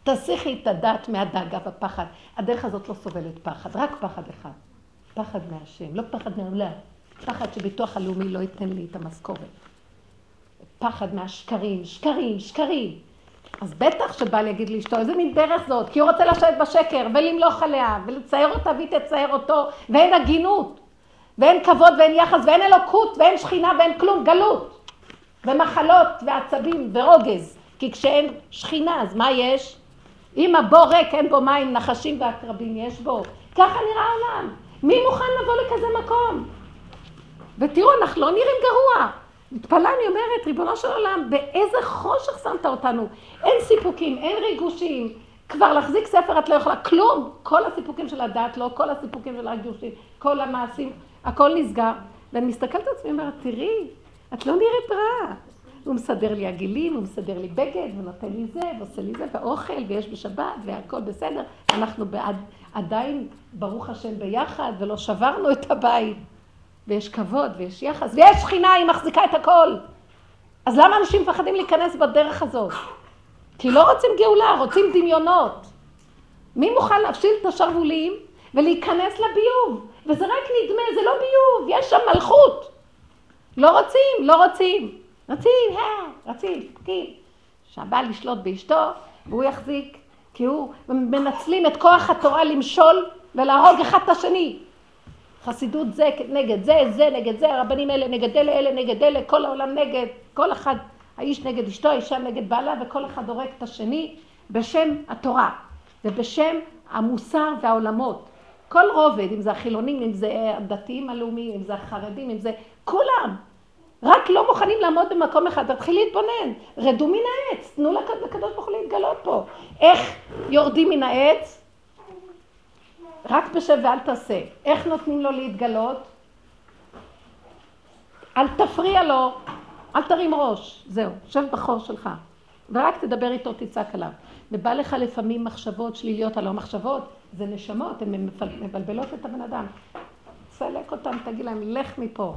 תסיכי את הדעת מהדאגה והפחד. הדרך הזאת לא סובלת פחד, רק פחד אחד. פחד מהשם, לא פחד מעולם. פחד שביטוח הלאומי לא ייתן לי את המשכורת. פחד מהשקרים, שקרים, שקרים. אז בטח שבעל יגיד לאשתו, איזה מין דרך זאת? כי הוא רוצה לשבת בשקר ולמלוך עליה ולצייר אותה והיא תצייר אותו, ואין הגינות, ואין כבוד ואין יחס ואין אלוקות ואין שכינה ואין כלום, גלות. ומחלות ועצבים ורוגז. כי כשאין שכינה, אז מה יש? אם הבור ריק, אין בו מים, נחשים ועקרבים יש בו. ככה נראה העולם. מי מוכן לבוא לכזה מקום? ותראו, אנחנו לא נראים גרוע. מתפלאה, אני אומרת, ריבונו של עולם, באיזה חושך שמת אותנו? אין סיפוקים, אין ריגושים. כבר להחזיק ספר את לא יכולה, כלום. כל הסיפוקים של הדת לא, כל הסיפוקים של הריגושים, כל המעשים, הכל נסגר. ואני מסתכלת על עצמי ואומרת, תראי, את לא נראית רע. הוא מסדר לי עגילים, הוא מסדר לי בגד, ונותן לי זה, ועושה לי זה, ואוכל, ויש בשבת, והכל בסדר. אנחנו בעד, עדיין, ברוך השם, ביחד, ולא שברנו את הבית. ויש כבוד, ויש יחס, ויש שכינה, היא מחזיקה את הכל. אז למה אנשים מפחדים להיכנס בדרך הזאת? כי לא רוצים גאולה, רוצים דמיונות. מי מוכן להפשיל את השרוולים ולהיכנס לביוב? וזה רק נדמה, זה לא ביוב, יש שם מלכות. לא רוצים, לא רוצים. רצים, אה, רצים, פקים. שהבעל ישלוט באשתו, והוא יחזיק, כי הוא מנצלים את כוח התורה למשול ולהרוג אחד את השני. חסידות זה נגד זה, זה נגד זה, הרבנים אלה נגד אלה, אלה נגד אלה, כל העולם נגד, כל אחד, האיש נגד אשתו, האישה נגד בעלה, וכל אחד הורג את השני בשם התורה ובשם המוסר והעולמות. כל רובד, אם זה החילונים, אם זה הדתיים הלאומיים, אם זה החרדים, אם זה... כולם. רק לא מוכנים לעמוד במקום אחד, תתחיל להתבונן. רדו מן העץ, תנו לקדוש ברוך הוא להתגלות פה. איך יורדים מן העץ? רק בשב ואל תעשה. איך נותנים לו להתגלות? אל תפריע לו, אל תרים ראש. זהו, שב בחור שלך. ורק תדבר איתו, תצעק עליו. ובא לך לפעמים מחשבות שליליות על המחשבות, זה נשמות, הן מבלבלות את הבן אדם. סלק אותם, תגיד להם, לך מפה.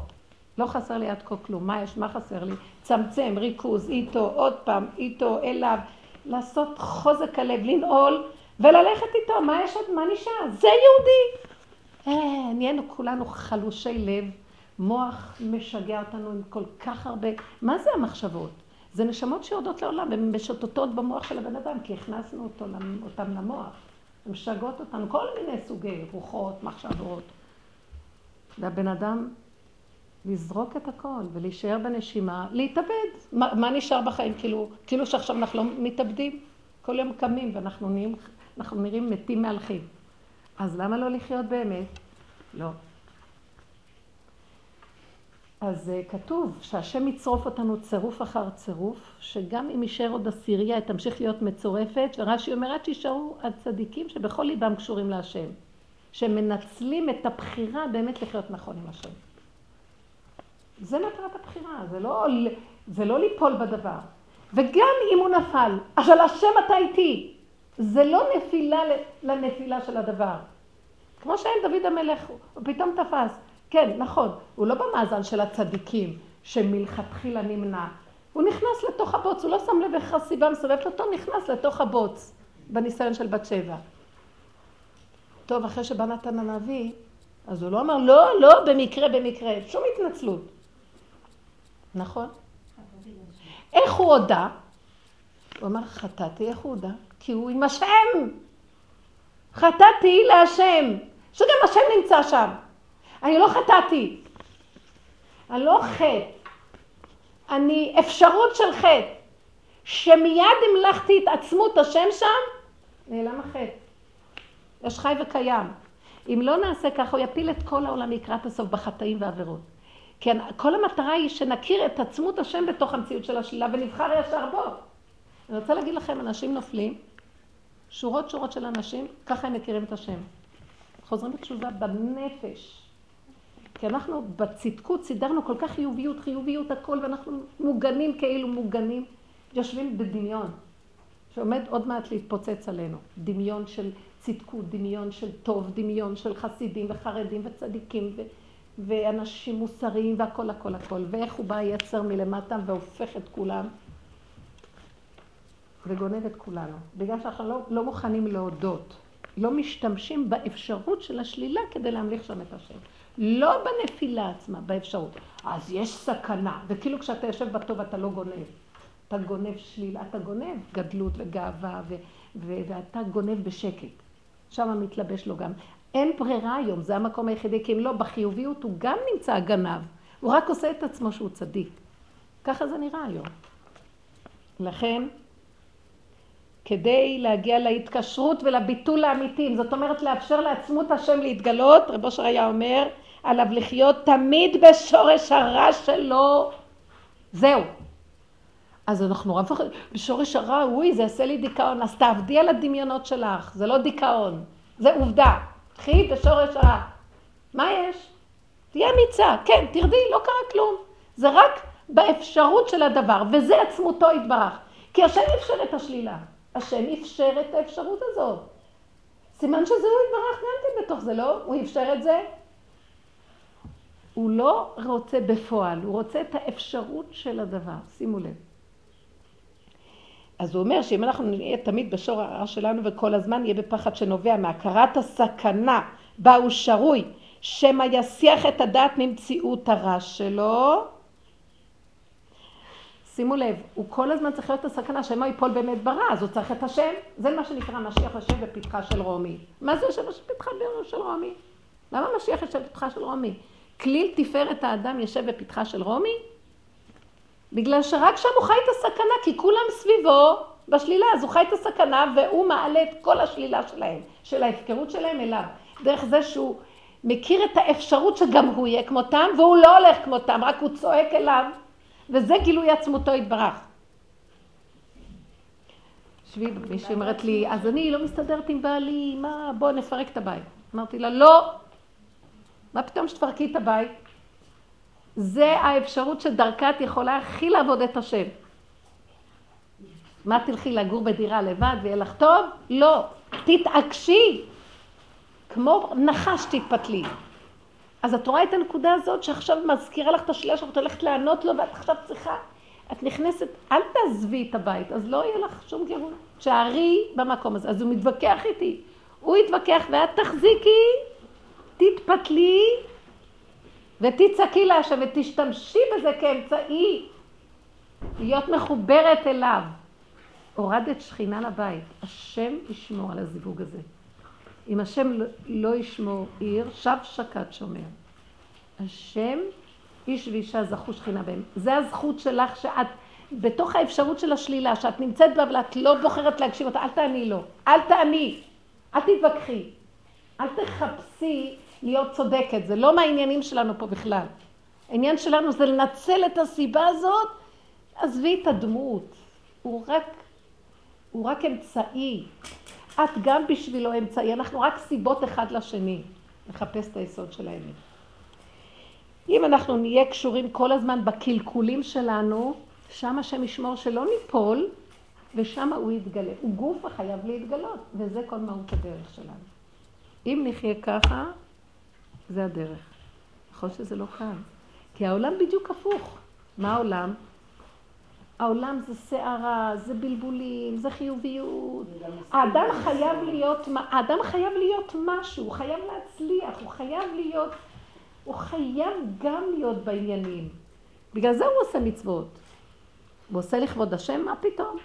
לא חסר לי עד כה כלום. מה יש? מה חסר לי? צמצם, ריכוז, איתו, עוד פעם, איתו, אליו. לעשות חוזק הלב, לנעול וללכת איתו. מה יש עוד? מה נשאר? זה יהודי. אה, נהיינו כולנו חלושי לב. מוח משגע אותנו עם כל כך הרבה... מה זה המחשבות? זה נשמות שיורדות לעולם, הן משוטטות במוח של הבן אדם, כי הכנסנו אותו, אותם למוח. הן משגעות אותנו, כל מיני סוגי רוחות, מחשבות. והבן אדם, לזרוק את הכל ולהישאר בנשימה, להתאבד. מה, מה נשאר בחיים? כאילו, כאילו שעכשיו אנחנו לא מתאבדים? כל יום קמים ואנחנו נראים, אנחנו נראים מתים מהלכים. אז למה לא לחיות באמת? לא. אז uh, כתוב שהשם יצרוף אותנו צירוף אחר צירוף, שגם אם יישאר עוד עשירייה, היא תמשיך להיות מצורפת, ורש"י אומר, עד שישארו הצדיקים שבכל ליבם קשורים להשם, שמנצלים את הבחירה באמת לחיות נכון עם השם. זה מטרת הבחירה, זה לא, זה לא ליפול בדבר. וגם אם הוא נפל, אבל השם אתה איתי, זה לא נפילה לנפילה של הדבר. כמו שאין דוד המלך, הוא פתאום תפס. כן, נכון, הוא לא במאזן של הצדיקים, שמלכתחילה נמנע. הוא נכנס לתוך הבוץ, הוא לא שם לב איך הסיבה מסובבת אותו, נכנס לתוך הבוץ, בניסיון של בת שבע. טוב, אחרי שבא נתן הנביא, אז הוא לא אמר, לא, לא, במקרה, במקרה, שום התנצלות. נכון? איך הוא הודה? הוא אמר, חטאתי, איך הוא הודה? כי הוא עם השם. חטאתי להשם, שגם השם נמצא שם. אני לא חטאתי. אני לא חטא. אני אפשרות של חטא. שמיד המלכתי את עצמות השם שם, נעלם החטא. יש חי וקיים. אם לא נעשה ככה, הוא יפיל את כל העולם לקראת הסוף בחטאים ועבירות. כן, כל המטרה היא שנכיר את עצמות השם בתוך המציאות של השלילה ונבחר ישר בו. אני רוצה להגיד לכם, אנשים נופלים, שורות שורות של אנשים, ככה הם מכירים את השם. חוזרים בתשובה בנפש. כי אנחנו בצדקות סידרנו כל כך חיוביות, חיוביות הכל, ואנחנו מוגנים כאילו מוגנים, יושבים בדמיון, שעומד עוד מעט להתפוצץ עלינו. דמיון של צדקות, דמיון של טוב, דמיון של חסידים וחרדים וצדיקים ו... ואנשים מוסריים והכל הכל הכל, ואיך הוא בא יצר מלמטה והופך את כולם וגונב את כולנו. בגלל שאנחנו לא, לא מוכנים להודות, לא משתמשים באפשרות של השלילה כדי להמליך שם את השם. לא בנפילה עצמה, באפשרות. אז יש סכנה, וכאילו כשאתה יושב בטוב אתה לא גונב. אתה גונב שלילה, אתה גונב גדלות וגאווה, ו- ו- ואתה גונב בשקט. שם מתלבש לו גם. אין ברירה היום, זה המקום היחידי, כי אם לא, בחיוביות הוא גם נמצא הגנב. הוא רק עושה את עצמו שהוא צדיק. ככה זה נראה היום. לכן, כדי להגיע להתקשרות ולביטול האמיתיים, זאת אומרת לאפשר לעצמות השם להתגלות, רב אושר היה אומר, עליו לחיות תמיד בשורש הרע שלו. זהו. אז אנחנו נורא מפחדים, בשורש הרע, אוי, זה יעשה לי דיכאון, אז תעבדי על הדמיונות שלך, זה לא דיכאון, זה עובדה. קחי בשורש הרע. מה יש? תהיה אמיצה, כן, תרדי, לא קרה כלום. זה רק באפשרות של הדבר, וזה עצמותו יתברך. כי השם אפשר את השלילה. השם אפשר את האפשרות הזאת. סימן שזה הוא יתברך גם כן בתוך זה, לא? הוא אפשר את זה. הוא לא רוצה בפועל, הוא רוצה את האפשרות של הדבר. שימו לב. אז הוא אומר שאם אנחנו נהיה תמיד בשור הרע שלנו וכל הזמן נהיה בפחד שנובע מהכרת הסכנה בה הוא שרוי, שמא יסיח את הדעת ממציאות הרע שלו. שימו לב, הוא כל הזמן צריך להיות הסכנה שמא ייפול באמת ברע, אז הוא צריך את השם. זה מה שנקרא משיח יושב בפתחה של רומי. מה זה יושב בפתחה של רומי? למה משיח יושב בפתחה של רומי? כליל תפארת האדם יושב בפתחה של רומי? בגלל שרק שם הוא חי את הסכנה, כי כולם סביבו בשלילה, אז הוא חי את הסכנה והוא מעלה את כל השלילה שלהם, של ההפקרות שלהם אליו. דרך זה שהוא מכיר את האפשרות שגם הוא יהיה כמותם, והוא לא הולך כמותם, רק הוא צועק אליו, וזה גילוי עצמותו יתברך. שבי, מישהי אומרת לי, אז אני לא מסתדרת עם בעלי, מה, בוא נפרק את הבית. אמרתי לה, לא, מה פתאום שתפרקי את הבית? זה האפשרות שדרכה את יכולה הכי לעבוד את השם. מה תלכי לגור בדירה לבד ויהיה לך טוב? לא. תתעקשי. כמו נחש תתפתלי. אז את רואה את הנקודה הזאת שעכשיו מזכירה לך את השאלה שאת הולכת לענות לו ואת עכשיו צריכה, את נכנסת, אל תעזבי את הבית, אז לא יהיה לך שום גירוי. שערי במקום הזה. אז הוא מתווכח איתי. הוא יתווכח ואת תחזיקי, תתפתלי ותצעקי להשם ותשתמשי בזה כאמצעי להיות מחוברת אליו. הורדת שכינה לבית, השם ישמור על הזיווג הזה. אם השם לא- לא ישמור עיר, שב שקד שומר. השם, איש ואישה זכו שכינה בהם. זה הזכות שלך שאת, בתוך האפשרות של השלילה, שאת נמצאת בה ואת לא בוחרת להגשים אותה, אל תעני לו. אל תעני. אל תתווכחי. אל תחפשי להיות צודקת. זה לא מהעניינים שלנו פה בכלל. העניין שלנו זה לנצל את הסיבה הזאת. עזבי את הדמות. הוא רק, הוא רק אמצעי. את גם בשבילו אמצעי. אנחנו רק סיבות אחד לשני. לחפש את היסוד של האמת. אם אנחנו נהיה קשורים כל הזמן בקלקולים שלנו, שם השם ישמור שלא ניפול, ושם הוא יתגלה. הוא גוף החייב להתגלות, וזה כל מהות הדרך שלנו. אם נחיה ככה, זה הדרך. נכון שזה לא קל. כי העולם בדיוק הפוך. מה העולם? העולם זה סערה, זה בלבולים, זה חיוביות. האדם חייב להיות, האדם חייב להיות משהו, הוא חייב להצליח, הוא חייב להיות, הוא חייב גם להיות בעניינים. בגלל זה הוא עושה מצוות. הוא עושה לכבוד השם, מה פתאום?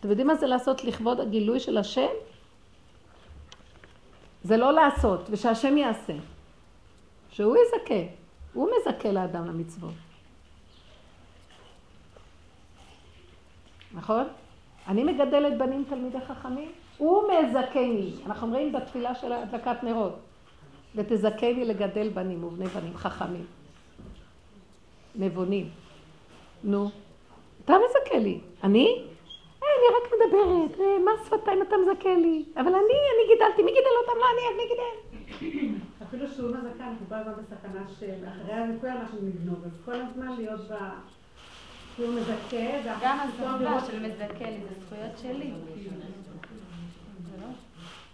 אתם יודעים מה זה לעשות לכבוד הגילוי של השם? זה לא לעשות, ושהשם יעשה. שהוא יזכה. הוא מזכה לאדם למצוות. נכון? אני מגדלת בנים תלמידי חכמים, הוא מזכני. אנחנו אומרים בתפילה של הדלקת נרות, ותזכני לגדל בנים ובני בנים חכמים. נבונים. נו, אתה מזכה לי. אני? אה, אני רק מדברת, אה, מה שפתיים אתה מזכה לי? אבל אני, אני גידלתי, מי גידל אותם? לא אני, אני גידל. אפילו שהוא מזכה, אנחנו כל הזמן בסכנה שאחרי הזיכוי אנחנו נגנוב, אז כל הזמן להיות ב... שהוא מזכה, גם הזכות של מזכה לי, זה זכויות שלי.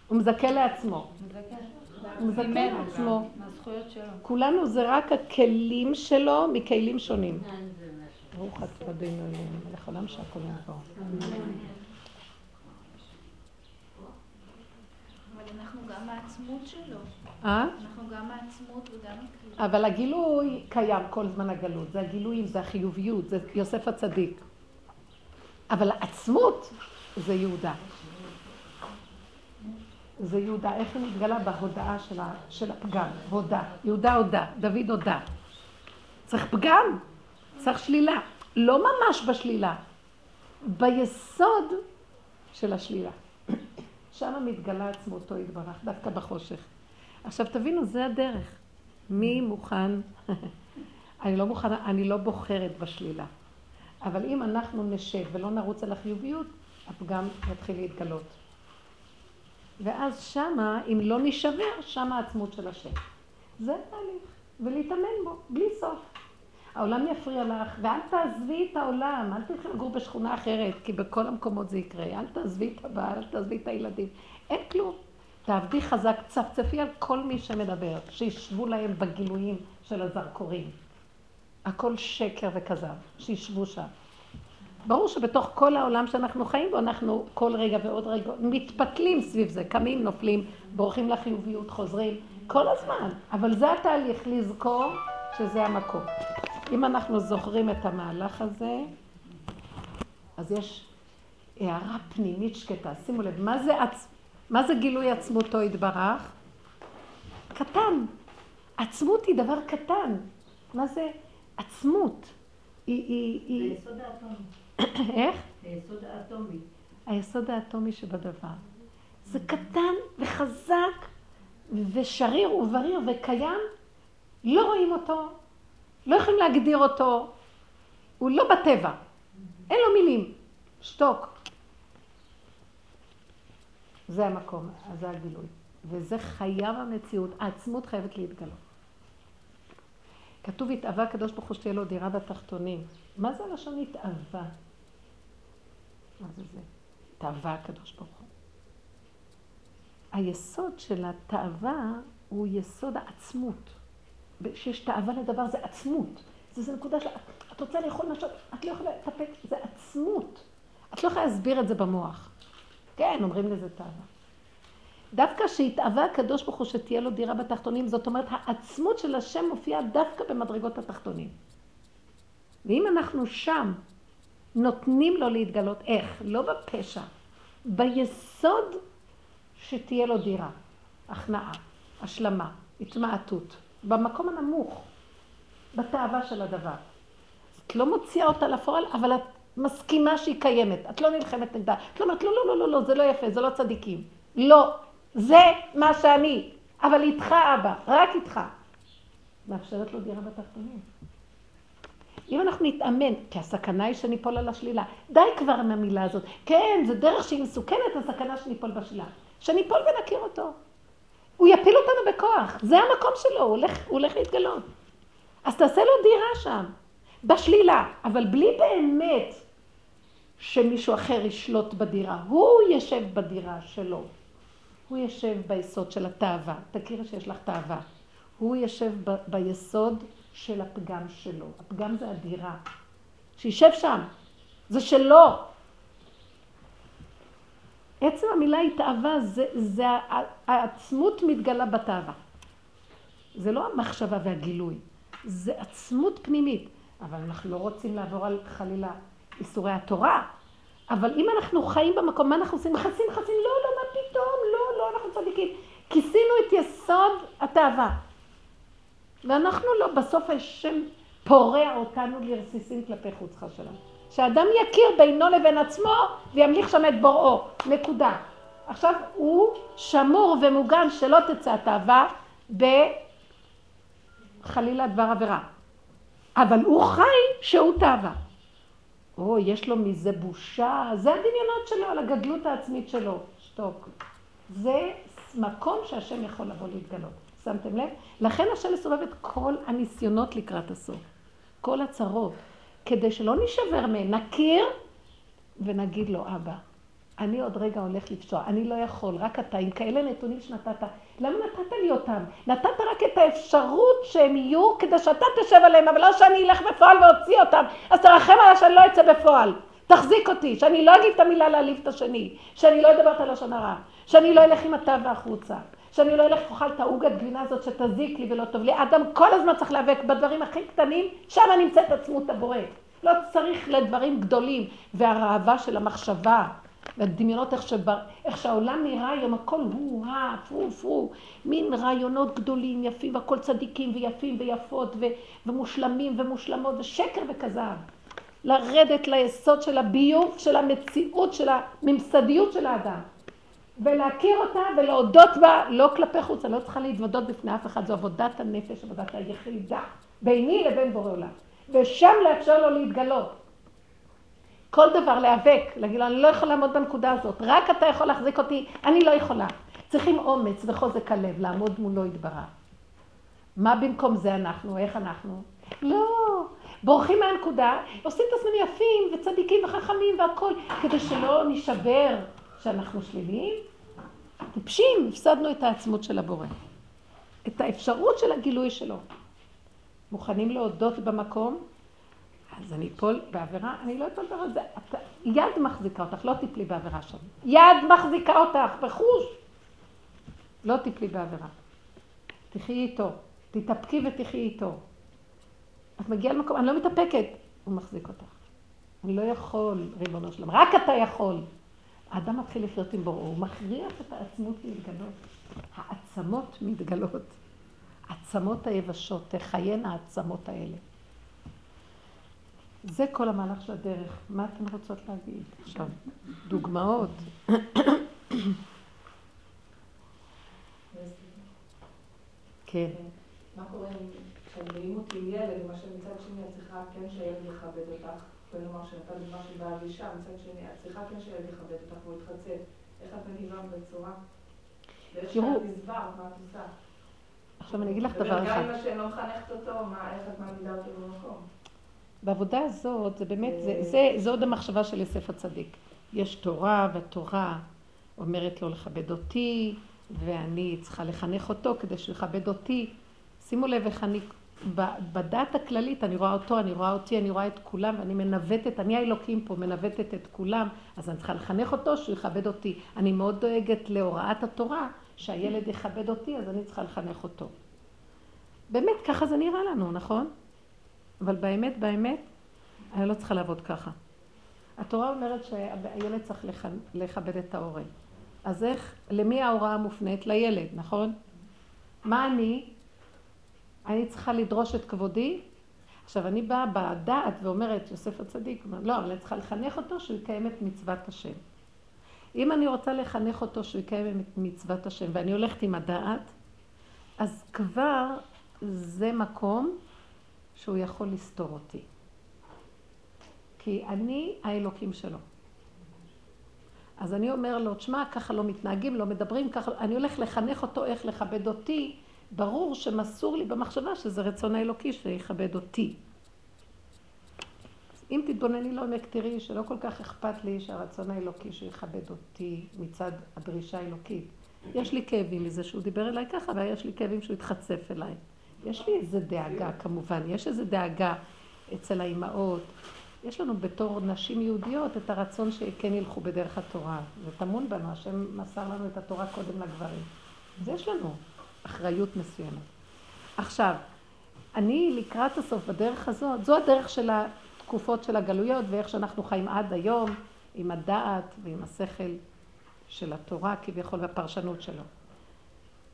הוא מזכה לעצמו. הוא מזכה לעצמו. מהזכויות שלו. כולנו זה רק הכלים שלו מכלים שונים. ברוך אתה אדינו אלינו, מלך עולם שהכל יעבור. אבל אנחנו גם העצמות שלו. אה? אנחנו גם העצמות וגם הכלי. אבל הגילוי קיים כל זמן הגלות. זה הגילויים, זה החיוביות, זה יוסף הצדיק. אבל העצמות זה יהודה. זה יהודה, איך היא מתגלה בהודעה של, ה, של הפגם, הודה. יהודה הודה, דוד הודה. צריך פגם, צריך שלילה. לא ממש בשלילה, ביסוד של השלילה. שם מתגלה עצמותו יתברך, דווקא בחושך. עכשיו תבינו, זה הדרך. מי מוכן? אני לא מוכנה, אני לא בוחרת בשלילה. אבל אם אנחנו נשב ולא נרוץ על החיוביות, הפגם יתחיל להתגלות. ואז שמה, אם לא נשבר, שמה העצמות של השם. זה תהליך, ולהתאמן בו, בלי סוף. העולם יפריע לך, ואל תעזבי את העולם, אל תלכי לגור בשכונה אחרת, כי בכל המקומות זה יקרה. אל תעזבי את הבעל, אל תעזבי את הילדים. אין כלום. תעבדי חזק, צפצפי על כל מי שמדבר, שישבו להם בגילויים של הזרקורים. הכל שקר וכזב, שישבו שם. ברור שבתוך כל העולם שאנחנו חיים בו, אנחנו כל רגע ועוד רגע מתפתלים סביב זה, קמים, נופלים, בורחים לחיוביות, חוזרים, כל הזמן. אבל זה התהליך, לזכור שזה המקום. אם אנחנו זוכרים את המהלך הזה, אז יש הערה פנימית שקטה. שימו לב, מה זה, עצ... מה זה גילוי עצמותו יתברך? קטן. עצמות היא דבר קטן. מה זה עצמות? היא... היא, היא... היסוד האטומי. איך? היסוד האטומי. היסוד האטומי שבדבר. זה קטן וחזק ושריר ובריר וקיים, לא רואים אותו, לא יכולים להגדיר אותו, הוא לא בטבע, אין לו מילים, שתוק. זה המקום, זה הגילוי. וזה חייב המציאות, העצמות חייבת להתגלות. כתוב התאווה הקדוש ברוך הוא שתהיה לו דירה בתחתונים. מה זה הלשון התאווה? מה זה זה? תאווה הקדוש ברוך הוא. היסוד של התאווה הוא יסוד העצמות. שיש תאווה לדבר זה עצמות. זה נקודה של... את רוצה לאכול משהו, את לא יכולה לטפק, זה עצמות. את לא יכולה להסביר את זה במוח. כן, אומרים לזה תאווה. דווקא שהתאווה הקדוש ברוך הוא שתהיה לו דירה בתחתונים, זאת אומרת, העצמות של השם מופיעה דווקא במדרגות התחתונים. ואם אנחנו שם נותנים לו להתגלות, איך? לא בפשע, ביסוד שתהיה לו דירה. הכנעה, השלמה, התמעטות, במקום הנמוך, בתאווה של הדבר. את לא מוציאה אותה לפועל, אבל את מסכימה שהיא קיימת. את לא נלחמת נגדה. את לא אומרת, לא, לא, לא, לא, לא, זה לא יפה, זה לא צדיקים. לא, זה מה שאני. אבל איתך, אבא, רק איתך. מאפשרת לו דירה בתחתונים. אם אנחנו נתאמן, כי הסכנה היא שניפול על השלילה. די כבר עם המילה הזאת. כן, זה דרך שהיא מסוכנת, הסכנה שניפול בשלילה. שניפול ונכיר אותו. הוא יפיל אותנו בכוח, זה המקום שלו, הוא הולך, הוא הולך להתגלות. אז תעשה לו דירה שם, בשלילה, אבל בלי באמת שמישהו אחר ישלוט בדירה. הוא ישב בדירה שלו. הוא ישב ביסוד של התאווה. תכירי שיש לך תאווה. הוא ישב ב- ביסוד של הפגם שלו. הפגם זה הדירה. שישב שם. זה שלו. עצם המילה התאווה זה, זה העצמות מתגלה בתאווה. זה לא המחשבה והגילוי, זה עצמות פנימית. אבל אנחנו לא רוצים לעבור על חלילה איסורי התורה. אבל אם אנחנו חיים במקום, מה אנחנו עושים? מכסים, מכסים, לא, לא, מה פתאום, לא, לא, אנחנו צדיקים. כיסינו את יסוד התאווה. ואנחנו לא, בסוף השם פורע אותנו לרסיסים כלפי חוץ חשלם. שאדם יכיר בינו לבין עצמו וימליך שם את בוראו, נקודה. עכשיו הוא שמור ומוגן שלא תצא התאווה בחלילה דבר עבירה. אבל הוא חי שהוא תאווה. או, יש לו מזה בושה, זה הדמיונות שלו על הגדלות העצמית שלו. שתוק. זה מקום שהשם יכול לבוא להתגלות. שמתם לב? לכן השם מסובב את כל הניסיונות לקראת הסוף. כל הצרות. כדי שלא נשבר מהם, נכיר ונגיד לו, אבא, אני עוד רגע הולך לפשוע, אני לא יכול, רק אתה, עם כאלה נתונים שנתת, למה נתת לי אותם? נתת רק את האפשרות שהם יהיו כדי שאתה תשב עליהם, אבל לא שאני אלך בפועל ואוציא אותם, אז תרחם עליי שאני לא אצא בפועל. תחזיק אותי, שאני לא אגיד את המילה להעליב את השני, שאני לא אדבר את הלשון הרע, שאני לא אלך עם התו החוצה, שאני לא אלך ואוכל את העוגת גבינה הזאת שתזיק לי ולא טוב לי. אדם כל הזמן צריך להיאבק בדברים הכי קטנים, שם נמצאת עצמות הבורא. לא צריך לדברים גדולים, והראווה של המחשבה, והדמיונות איך, שבר, איך שהעולם נראה היום, הכל הוא-הא, פרו פרו, מין רעיונות גדולים, יפים, והכל צדיקים ויפים ויפות ו, ומושלמים ומושלמות, ושקר וכזב. לרדת ליסוד של הביוב, של המציאות, של הממסדיות של האדם. ולהכיר אותה ולהודות בה, לא כלפי חוץ, אני לא צריכה להתוודות בפני אף אחד, זו עבודת הנפש, עבודת היחידה, ביני לבין בורא עולם. ושם לאפשר לו להתגלות. כל דבר להיאבק, להגיד לו, אני לא יכולה לעמוד בנקודה הזאת, רק אתה יכול להחזיק אותי, אני לא יכולה. צריכים אומץ וחוזק הלב, לעמוד מולו יתברך. מה במקום זה אנחנו? איך אנחנו? לא, בורחים מהנקודה, עושים את עצמנו יפים וצדיקים וחכמים והכול, כדי שלא נשבר שאנחנו שליליים. טיפשים, הפסדנו את העצמות של הבורא. את האפשרות של הגילוי שלו. מוכנים להודות במקום, אז אני אפול בעבירה, אני לא אפול בעבירה, זה, אתה, יד מחזיקה אותך, לא תיפלי בעבירה שם. יד מחזיקה אותך, בחוש. לא תיפלי בעבירה. תחי איתו, תתאפקי ותחי איתו. את מגיעה למקום, אני לא מתאפקת, הוא מחזיק אותך. אני לא יכול, ריבונו שלום, רק אתה יכול. האדם מתחיל לחיות עם בוראו, הוא מכריח את העצמות להתגלות. העצמות מתגלות. העצמות היבשות, תחיינה העצמות האלה. זה כל המהלך של הדרך. מה אתן רוצות להגיד עכשיו? דוגמאות. כן. מה קורה כשמביאים אותי ילד, למשל מצד שני את צריכה כן שהילד יכבד אותך, כלומר שנתת דוגמה של בעל אישה, מצד שני את צריכה כן שהילד יכבד אותך והוא יתחצף. איך את מגיבה בצורה? לך גזבר, מה את עושה? עכשיו אני אגיד לך דבר אחד. אם השם לא מחנכת אותו, מה, איך את מעמידה אותו במקום? בעבודה הזאת, זה באמת, זה, זה, זה עוד המחשבה של יוסף הצדיק. יש תורה, והתורה אומרת לו לכבד אותי, ואני צריכה לחנך אותו כדי שהוא יכבד אותי. שימו לב איך אני, בדת הכללית, אני רואה אותו, אני רואה אותי, אני רואה את כולם, ואני מנווטת, אני האלוקים פה, מנווטת את כולם, אז אני צריכה לחנך אותו, שהוא יכבד אותי. אני מאוד דואגת להוראת התורה, שהילד יכבד אותי, אז אני צריכה לחנך אותו. באמת, ככה זה נראה לנו, נכון? אבל באמת, באמת, אני לא צריכה לעבוד ככה. התורה אומרת שהילד צריך לכבד את ההורה. אז איך, למי ההוראה מופנית? לילד, נכון? מה אני? אני צריכה לדרוש את כבודי? עכשיו, אני באה בדעת ואומרת, יוסף הצדיק, לא, אבל אני צריכה לחנך אותו שהוא יקיים את מצוות השם. אם אני רוצה לחנך אותו שהוא יקיים את מצוות השם, ואני הולכת עם הדעת, אז כבר זה מקום שהוא יכול לסתור אותי. כי אני האלוקים שלו. אז אני אומר לו, תשמע, ככה לא מתנהגים, לא מדברים, ככה, אני הולך לחנך אותו איך לכבד אותי. ברור שמסור לי במחשבה שזה רצון האלוקי שיכבד אותי. אם תתבונני לעומק, תראי שלא כל כך אכפת לי שהרצון האלוקי שיכבד אותי מצד הדרישה האלוקית. יש לי כאבים מזה שהוא דיבר אליי ככה, ויש לי כאבים שהוא התחצף אליי. יש לי איזה דאגה כמובן, יש איזה דאגה אצל האימהות. יש לנו בתור נשים יהודיות את הרצון שכן ילכו בדרך התורה. זה טמון בנו, השם מסר לנו את התורה קודם לגברים. אז יש לנו אחריות מסוימת. עכשיו, אני לקראת הסוף בדרך הזאת, זו הדרך של התקופות של הגלויות ואיך שאנחנו חיים עד היום עם הדעת ועם השכל של התורה כביכול והפרשנות שלו.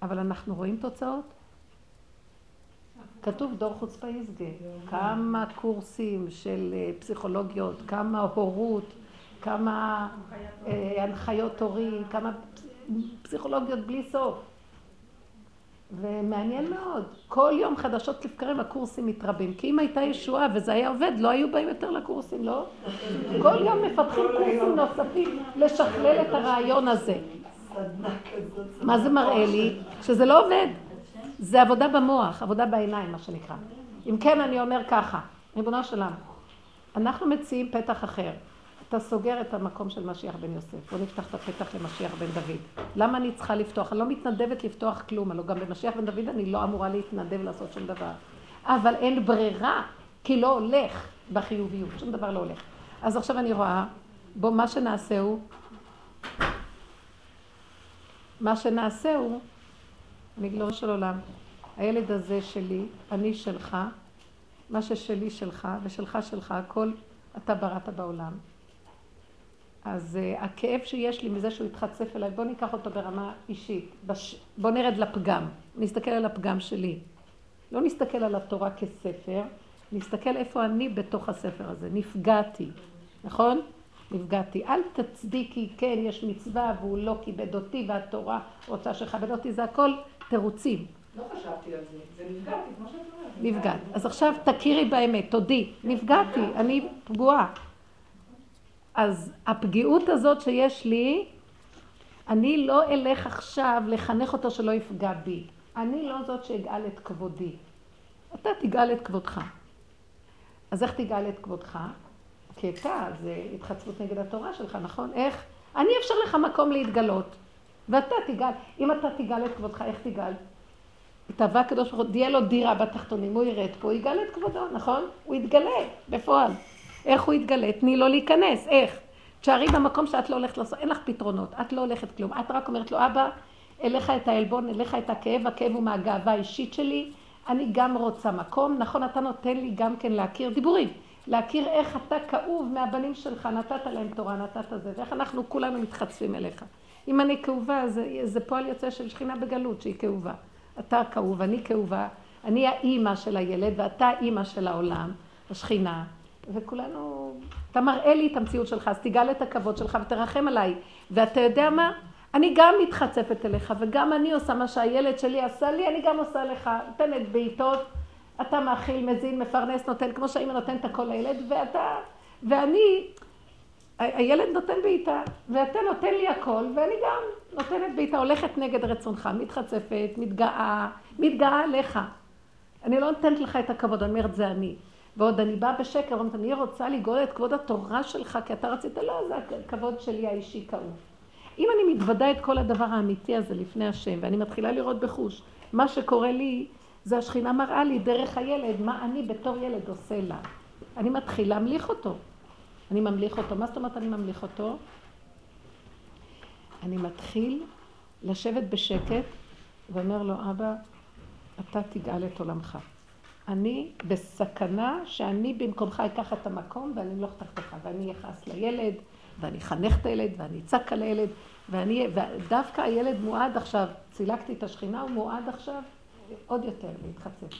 אבל אנחנו רואים תוצאות? כתוב דור חוצפה יסגה, כמה קורסים של אה, פסיכולוגיות, כמה הורות, כמה אה, הנחיות הורים, כמה פסיכולוגיות בלי סוף. ומעניין מאוד, כל יום חדשות לבקרים הקורסים מתרבים, כי אם הייתה ישועה וזה היה עובד, לא היו באים יותר לקורסים, לא? כל יום מפתחים קורסים נוספים לשכלל את הרעיון הזה. מה זה מראה לי? שזה לא עובד. זה עבודה במוח, עבודה בעיניים, מה שנקרא. אם כן, אני אומר ככה, ריבונו שלם, אנחנו מציעים פתח אחר. אתה סוגר את המקום של משיח בן יוסף. בוא נפתח את הפתח למשיח בן דוד. למה אני צריכה לפתוח? אני לא מתנדבת לפתוח כלום. הלוא גם במשיח בן דוד אני לא אמורה להתנדב לעשות שום דבר. אבל אין ברירה, כי לא הולך בחיוביות. שום דבר לא הולך. אז עכשיו אני רואה, בוא, מה שנעשה הוא, מה שנעשה הוא, מגלור של עולם, הילד הזה שלי, אני שלך, מה ששלי שלך ושלך שלך, הכל אתה בראת בעולם. אז uh, הכאב שיש לי מזה שהוא התחצף אליי, בוא ניקח אותו ברמה אישית. בש... בוא נרד לפגם, נסתכל על הפגם שלי. לא נסתכל על התורה כספר, נסתכל איפה אני בתוך הספר הזה. נפגעתי, נכון? נפגעתי. אל תצדיקי, כן, יש מצווה והוא לא כיבד אותי והתורה רוצה שכבד אותי, זה הכל תירוצים. לא חשבתי על זה, זה נפגעתי, כמו שאת אומרת. נפגעת. אז עכשיו תכירי באמת, תודי, נפגעתי, אני פגועה. אז הפגיעות הזאת שיש לי, אני לא אלך עכשיו לחנך אותו שלא יפגע בי. אני לא זאת שאגאל את כבודי. אתה תגאל את כבודך. אז איך תגאל את כבודך? כי אתה, זה התחצבות נגד התורה שלך, נכון? איך? אני אפשר לך מקום להתגלות. ואתה תגאל. אם אתה תגאל את כבודך, איך תגאל? תאווה הקדוש ברוך הוא, תהיה לו דירה בתחתונים, הוא ירד פה, הוא יגאל את כבודו, נכון? הוא יתגלה, בפועל. איך הוא יתגלה? תני לו להיכנס, איך? תשארי במקום שאת לא הולכת לעשות, אין לך פתרונות, את לא הולכת כלום. את רק אומרת לו, אבא, אליך את העלבון, אליך את הכאב, הכאב הוא מהגאווה האישית שלי, אני גם רוצה מקום, נכון, אתה נותן לי גם כן להכיר דיבורים, להכיר איך אתה כאוב מהבנים שלך, נתת להם תורה, נתת זה, ואיך אנחנו כולנו מתחצפים אליך. אם אני כאובה, זה, זה פועל יוצא של שכינה בגלות שהיא כאובה. אתה כאוב, אני כאובה, אני האימא של הילד ואתה האימא של העולם, השכינה, וכולנו, אתה מראה לי את המציאות שלך, אז תיגל את הכבוד שלך ותרחם עליי. ואתה יודע מה? אני גם מתחצפת אליך, וגם אני עושה מה שהילד שלי עשה לי, אני גם עושה לך. נותנת בעיטות, אתה מאכיל, מזין, מפרנס, נותן, כמו שהאימא נותנת הכל לילד, ואתה, ואני, הילד נותן בעיטה, ואתה נותן לי הכל, ואני גם נותנת בעיטה, הולכת נגד רצונך, מתחצפת, מתגאה, מתגאה עליך. אני לא נותנת לך את הכבוד, אני אומרת, זה אני. ועוד אני באה בשקר, אומרת, אני רוצה לגאול את כבוד התורה שלך, כי אתה רצית, לא, זה הכבוד שלי האישי כאוב. אם אני מתוודה את כל הדבר האמיתי הזה לפני השם, ואני מתחילה לראות בחוש, מה שקורה לי, זה השכינה מראה לי דרך הילד, מה אני בתור ילד עושה לה. אני מתחיל להמליך אותו. אני ממליך אותו. מה זאת אומרת אני ממליך אותו? אני מתחיל לשבת בשקט ואומר לו, אבא, אתה תגאל את עולמך. אני בסכנה שאני במקומך אקח את המקום ואני אמלוך תחתיך ואני אכעס לילד ואני אחנך את הילד, ואני אצעק על הילד, ואני, ודווקא הילד מועד עכשיו, צילקתי את השכינה, הוא מועד עכשיו עוד יותר להתחצף.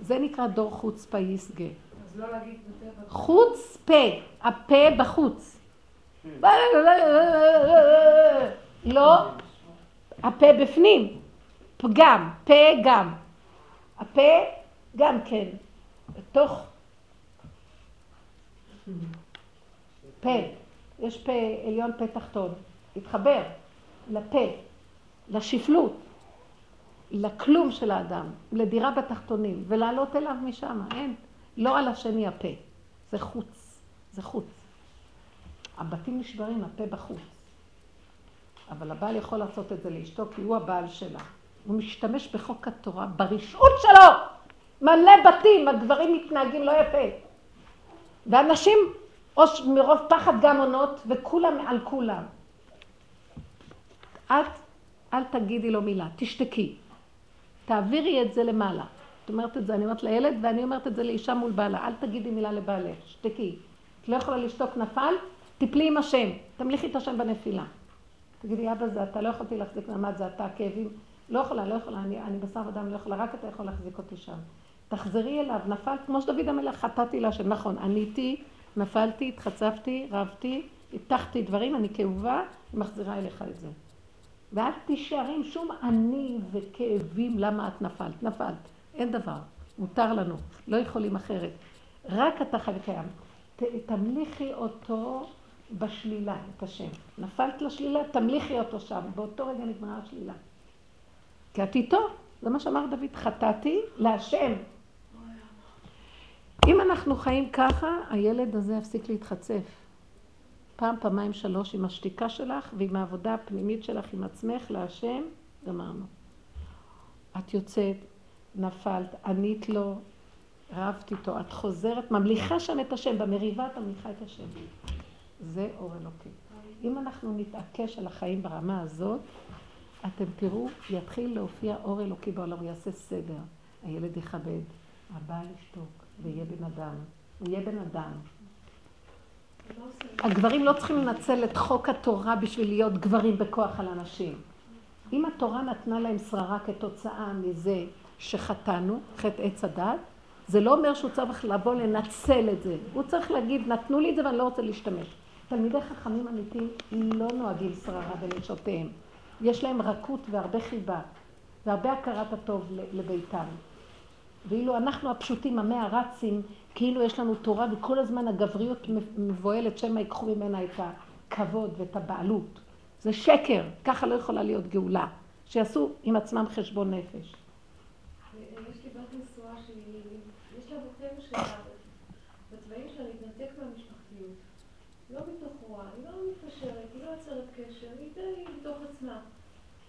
זה נקרא דור חוצפה יסגה. לא. חוץ פה, הפה בחוץ. לא, הפה בפנים, פגם, פה גם. הפה גם כן, בתוך פה, יש פה עליון, פה תחתון, להתחבר לפה, לשפלות, לכלום של האדם, לדירה בתחתונים, ולעלות אליו משם, אין, לא על השני הפה, זה חוץ, זה חוץ. הבתים נשברים, הפה בחוץ. אבל הבעל יכול לעשות את זה לאשתו, כי הוא הבעל שלה. הוא משתמש בחוק התורה, ברשעות שלו. מלא בתים, הגברים מתנהגים לא יפה. ואנשים, או מרוב פחד גם עונות, וכולם על כולם. את, אל תגידי לו מילה, תשתקי. תעבירי את זה למעלה. את אומרת את זה, אני אומרת לילד, ואני אומרת את זה לאישה מול בעלה. אל תגידי מילה לבעלך, שתקי. את לא יכולה לשתוק נפל, תפלי עם השם. תמליכי את השם בנפילה. תגידי, אבא זה אתה, לא יכולתי להחזיק מעמד, זה אתה, כאבים. לא יכולה, לא יכולה, אני, אני בשר ודם, לא יכולה, רק אתה יכול להחזיק אותי שם. תחזרי אליו, נפלת, כמו שדוד המלך, חטאתי להשם, נכון, עניתי, נפלתי, התחצפתי, רבתי, הטחתי דברים, אני כאובה, מחזירה אליך את זה. ואל תישארי עם שום אני וכאבים למה את נפלת. נפלת, אין דבר, מותר לנו, לא יכולים אחרת. רק אתה חי וקיים. תמליכי אותו בשלילה, את השם. נפלת לשלילה, תמליכי אותו שם, באותו רגע נגמרה השלילה. כי את איתו, זה מה שאמר דוד, חטאתי להשם. אם אנחנו חיים ככה, הילד הזה יפסיק להתחצף. פעם, פעמיים, שלוש, עם השתיקה שלך ועם העבודה הפנימית שלך עם עצמך להשם, גמרנו. את יוצאת, נפלת, ענית לו, רבת איתו, את חוזרת, ממליכה שם את השם, במריבה את ממליכה את השם. זה אור אלוקי. אם אנחנו נתעקש על החיים ברמה הזאת, אתם תראו, יתחיל להופיע אור אלוקי בעולם, הוא יעשה סדר. הילד יכבד, הבעל ישתוק, ויהיה בן אדם. הוא יהיה בן אדם. הגברים לא צריכים לנצל את חוק התורה בשביל להיות גברים בכוח על אנשים. אם התורה נתנה להם שררה כתוצאה מזה שחטאנו, חטא עץ הדת, זה לא אומר שהוא צריך לבוא לנצל את זה. הוא צריך להגיד, נתנו לי את זה ואני לא רוצה להשתמש. תלמידי חכמים אמיתיים לא נוהגים שררה בנשותיהם. יש להם רכות והרבה חיבה, והרבה הכרת הטוב לביתם. ואילו אנחנו הפשוטים, המאה הרצים, כאילו יש לנו תורה וכל הזמן הגבריות מבוהלת, שמא ייקחו ממנה את הכבוד ואת הבעלות. זה שקר, ככה לא יכולה להיות גאולה. שיעשו עם עצמם חשבון נפש. יש לי בת נשואה שיש לה בטבע שלה, בצבעים שלה להתנתק מהמשפחתיות. לא מתוך רוע, היא לא מתקשרת, היא לא יוצרת קשר, היא די מתוך עצמה.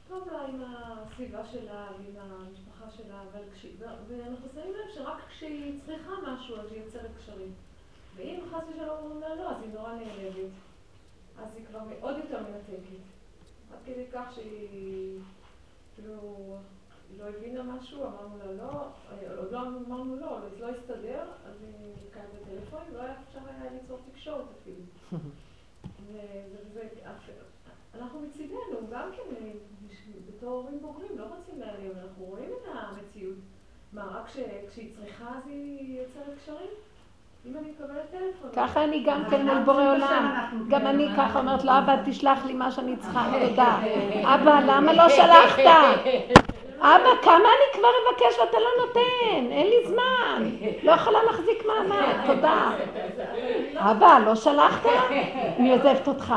טוב לה עם הסביבה שלה, עם המשפחה שלה, אבל כש... ואנחנו שמים לב שרק כשהיא צריכה משהו אז היא יוצרת קשרים. ואם חס ושלום אומרים לה לא, אז היא נורא נעלבת. אז היא כבר מאוד יותר מנתקת. עד כדי כך שהיא כאילו לא הבינה משהו, אמרנו לה לא, עוד לא אמרנו לא, אז לא הסתדר, אז היא קיימת בטלפון, לא היה אפשר היה ליצור תקשורת אפילו. אנחנו מצידנו, גם כן, בתור הורים בוגרים, לא רוצים להעלים, אנחנו רואים את המציאות. מה, רק כשהיא צריכה אז היא יוצרת קשרים? ככה אני גם כן מול בורא עולם. גם אני ככה אומרת לו, אבא, תשלח לי מה שאני צריכה, תודה. אבא, למה לא שלחת? אבא, כמה אני כבר אבקש ואתה לא נותן? אין לי זמן. לא יכולה להחזיק מעמד, תודה. אבא, לא שלחת? אני עוזבת אותך.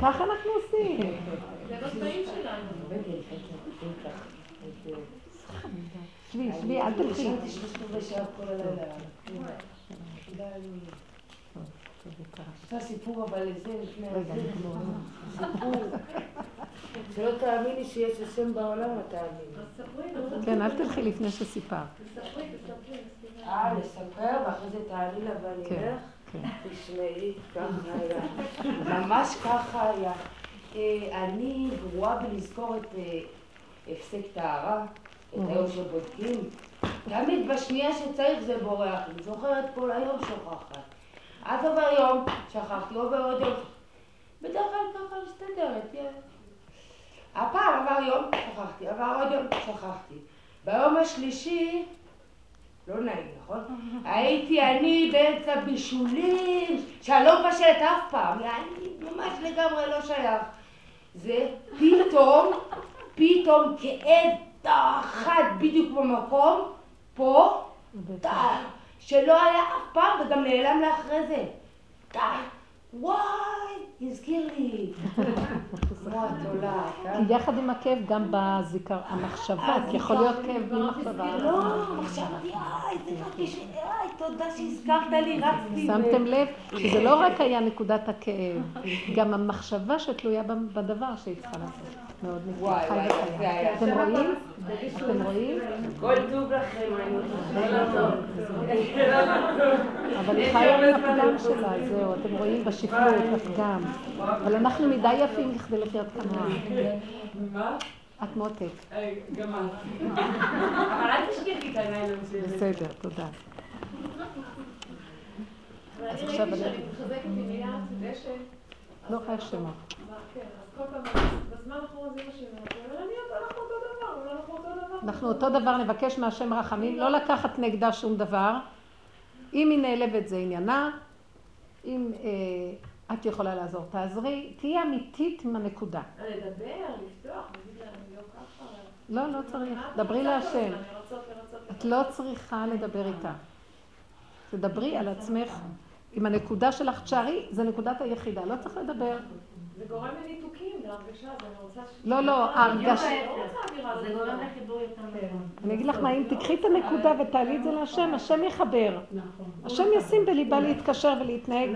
ככה אנחנו עושים. זה בתנאים שלנו. שבי, שבי, אל תלכי. עושה סיפור אבל לזה לפני זה. סיפור. שלא תאמיני שיש השם בעולם, את תאמיני. כן, אל תלכי לפני שסיפרת. אה, לספר, ואחרי זה תעלי לה ואני אלך? תשמעי, ככה היה. ממש ככה היה. אני גרועה בלזכור את הפסק טהרה, את היום שבודקים. תמיד בשנייה שצריך זה בורח. אני זוכרת כל היום שוכחת. אז עובר יום, שכחתי, עובר עוד יום. בדרך כלל ככה מסתדרת, הפעם עבר יום, שכחתי, עבר עוד יום, שכחתי. ביום השלישי, לא נעים, נכון? הייתי אני באמצע בישולים, שאני לא מבשלת אף פעם, אני ממש לגמרי לא שייך. זה פתאום, פתאום כאב תחת בדיוק במקום, פה, שלא היה אף פעם וגם נעלם לאחרי זה. וואי, הזכיר לי. כי יחד עם הכאב גם בזיכר, המחשבה, כי יכול להיות כאב בלי מחשבה. לא, מחשבתי, איי, זכרתי ש... איי, תודה שהזכרת לי, רצתי. שמתם לב שזה לא רק היה נקודת הכאב, גם המחשבה שתלויה בדבר שהיא צריכה לעשות. מאוד נפלא, חי וחיה. אתם רואים? אתם רואים? כל טוב לכם, אבל היא חיה עם הפגם שלה, זהו, אתם רואים בשפלות, הפגם. אבל אנחנו מדי יפים כדי לחיות כמוה. מה? את מותק. גם את. אבל אל תשכחי את העיניים. בסדר, תודה. אז עכשיו אני... לא חייב שמות. אז כל פעם, בזמן האחרון זה מה שהיא אומרת, אנחנו אותו דבר, אנחנו אותו דבר. אנחנו אותו דבר נבקש מהשם רחמים, לא לקחת נגדה שום דבר. אם היא נעלבת זה עניינה, אם אה, את יכולה לעזור, תעזרי, תהיי אמיתית עם הנקודה. לדבר, לפתוח, לא. לא, לא צריך, דברי להשם. את לא צריכה לדבר איתה. תדברי על עצמך עם הנקודה שלך, תשארי, זה נקודת היחידה, לא צריך לדבר. זה גורם לניתוקים, להרגשה, אז אני רוצה ש... לא, לא, ההרגשה... זה גורם לחיבור יותר נכון. אני אגיד לך מה, אם תקחי את הנקודה ותעלי את זה להשם, השם יחבר. השם ישים בליבה להתקשר ולהתנהג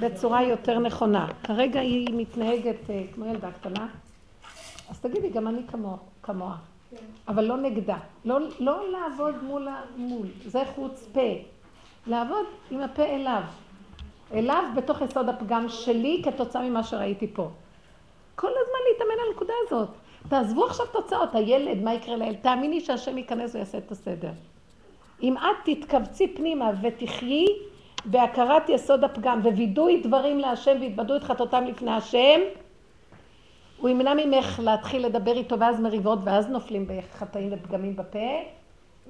בצורה יותר נכונה. כרגע היא מתנהגת אה, כמו ילדה קטנה, אז תגידי, גם אני כמוה. אבל לא נגדה. לא, לא לעבוד מול, מול, זה חוץ פה. לעבוד עם הפה אליו. אליו בתוך יסוד הפגם שלי כתוצאה ממה שראיתי פה. כל הזמן להתאמן על הנקודה הזאת. תעזבו עכשיו תוצאות, הילד, מה יקרה לילד? תאמיני שהשם ייכנס ויעשה את הסדר. אם את תתכווצי פנימה ותחיי בהכרת יסוד הפגם ווידוי דברים להשם והתבדו את חטאותם לפני השם, הוא ימנע ממך להתחיל לדבר איתו ואז מריבות ואז נופלים בחטאים ופגמים בפה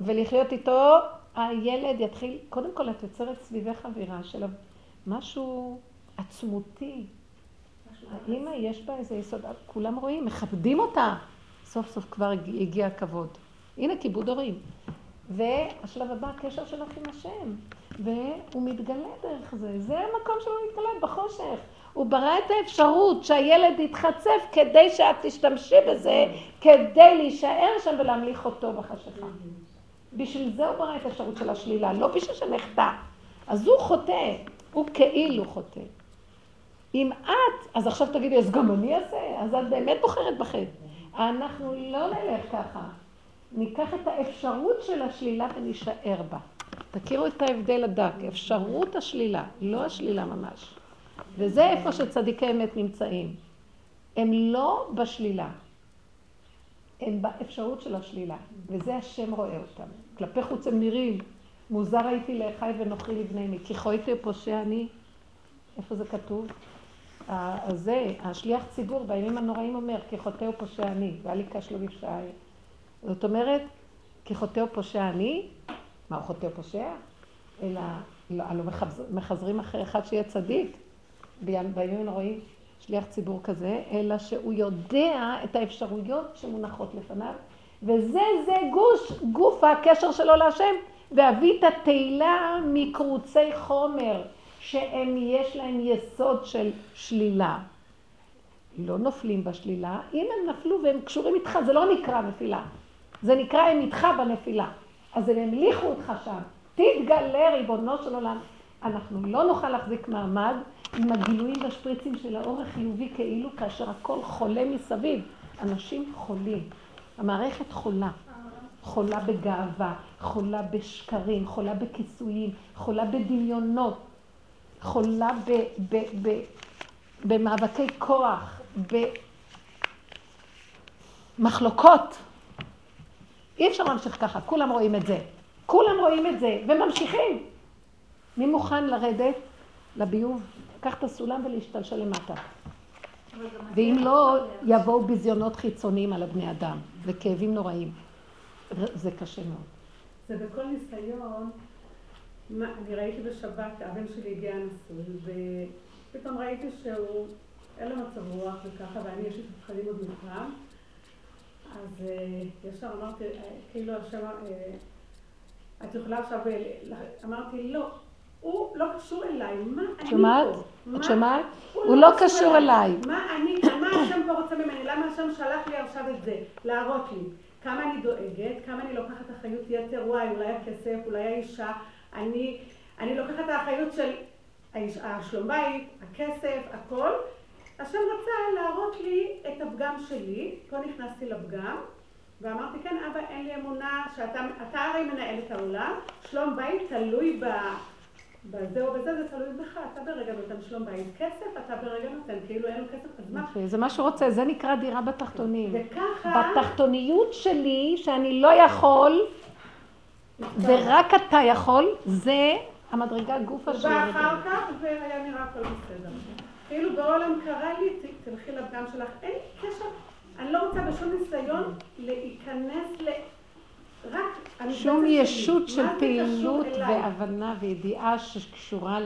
ולחיות איתו, הילד יתחיל, קודם כל את יוצרת סביבך אווירה של משהו עצמותי. האמא יש בה איזה יסוד, כולם רואים, מכבדים אותה. סוף סוף כבר הגיע הכבוד. הנה כיבוד הורים. והשלב הבא, הקשר שלך עם השם. והוא מתגלה דרך זה. זה המקום שלו להתגלה בחושך. הוא ברא את האפשרות שהילד יתחצף כדי שאת תשתמשי בזה, כדי להישאר שם ולהמליך אותו בחשיכה. בשביל זה הוא ברא את האפשרות של השלילה, לא בשביל שנחטא. אז הוא חוטא. הוא כאילו חוטא. אם את, אז עכשיו תגידי, אז גם אני אעשה, אז את באמת בוחרת בחטא. אנחנו לא נלך ככה. ניקח את האפשרות של השלילה ונישאר בה. תכירו את ההבדל הדק, אפשרות השלילה, לא השלילה ממש. וזה איפה שצדיקי אמת נמצאים. הם לא בשלילה, הם באפשרות של השלילה, וזה השם רואה אותם. כלפי חוץ הם נראים מוזר הייתי לאחי ונוכרי לבני מי, כי חויתי פושע אני, איפה זה כתוב? זה, השליח ציבור בימים הנוראים אומר, כי חוטא ופושע אני, ואל יקש לו בפשעי. זאת אומרת, כי חוטא ופושע אני, מה הוא חוטא ופושע? אלא, לא, הלוא מחזרים אחרי אחד שיהיה צדיק, בימים הנוראים, שליח ציבור כזה, אלא שהוא יודע את האפשרויות שמונחות לפניו, וזה, זה גוש, גוף הקשר שלו להשם. ואביא את התהילה מקרוצי חומר, שהם יש להם יסוד של שלילה. לא נופלים בשלילה, אם הם נפלו והם קשורים איתך, זה לא נקרא נפילה. זה נקרא הם איתך בנפילה. אז הם המליכו אותך שם. תתגלה ריבונו של עולם. אנחנו לא נוכל להחזיק מעמד עם הגילויים והשפריצים של האור החיובי כאילו כאשר הכל חולה מסביב. אנשים חולים. המערכת חולה. חולה בגאווה, חולה בשקרים, חולה בכיסויים, חולה בדמיונות, חולה ב, ב, ב, במאבקי כוח, במחלוקות. אי אפשר להמשיך ככה, כולם רואים את זה. כולם רואים את זה, וממשיכים. מי מוכן לרדת לביוב, לקח את הסולם ולהשתלשל למטה. ואם לא, יבואו ביזיונות חיצוניים על הבני אדם, וכאבים נוראים. זה קשה מאוד. זה בכל ניסיון, מה, אני ראיתי בשבת, הבן שלי הגיע נשוי, ופתאום ראיתי שהוא, אין לו מצב רוח וככה, ואני יש לי תפחדים עוד מפעם. אז uh, ישר אמרתי, uh, כאילו השם, uh, את יכולה עכשיו, אמרתי, לא, הוא לא קשור אליי, מה אני שומעת? את שומעת? הוא לא קשור אליי. מה אני, מה השם פה רוצה ממני? למה השם שלח לי עכשיו את זה? להראות לי. כמה אני דואגת, כמה אני לוקחת אחריות יתר, וואי, אולי הכסף, אולי האישה. אני, אני לוקחת האחריות של השלום בית, הכסף, הכל. השם רצה להראות לי את הפגם שלי, פה נכנסתי לפגם, ואמרתי, כן, אבא, אין לי אמונה שאתה הרי מנהל את העולם, שלום בית תלוי ב... בזה או בזה, זה תלוי בך, אתה ברגע נותן שלום בית כסף, אתה ברגע נותן, כאילו אין לו כסף, אז מה? זה מה שהוא רוצה, זה נקרא דירה בתחתונים. וככה... בתחתוניות שלי, שאני לא יכול, ורק אתה יכול, זה המדרגה גופה שלי. ואחר כך זה היה נראה הכל בסדר. כאילו בעולם קרה לי, תלכי לפגם שלך, אין קשר, אני לא רוצה בשום ניסיון להיכנס ל... שום ישות של פעילות והבנה וידיעה שקשורה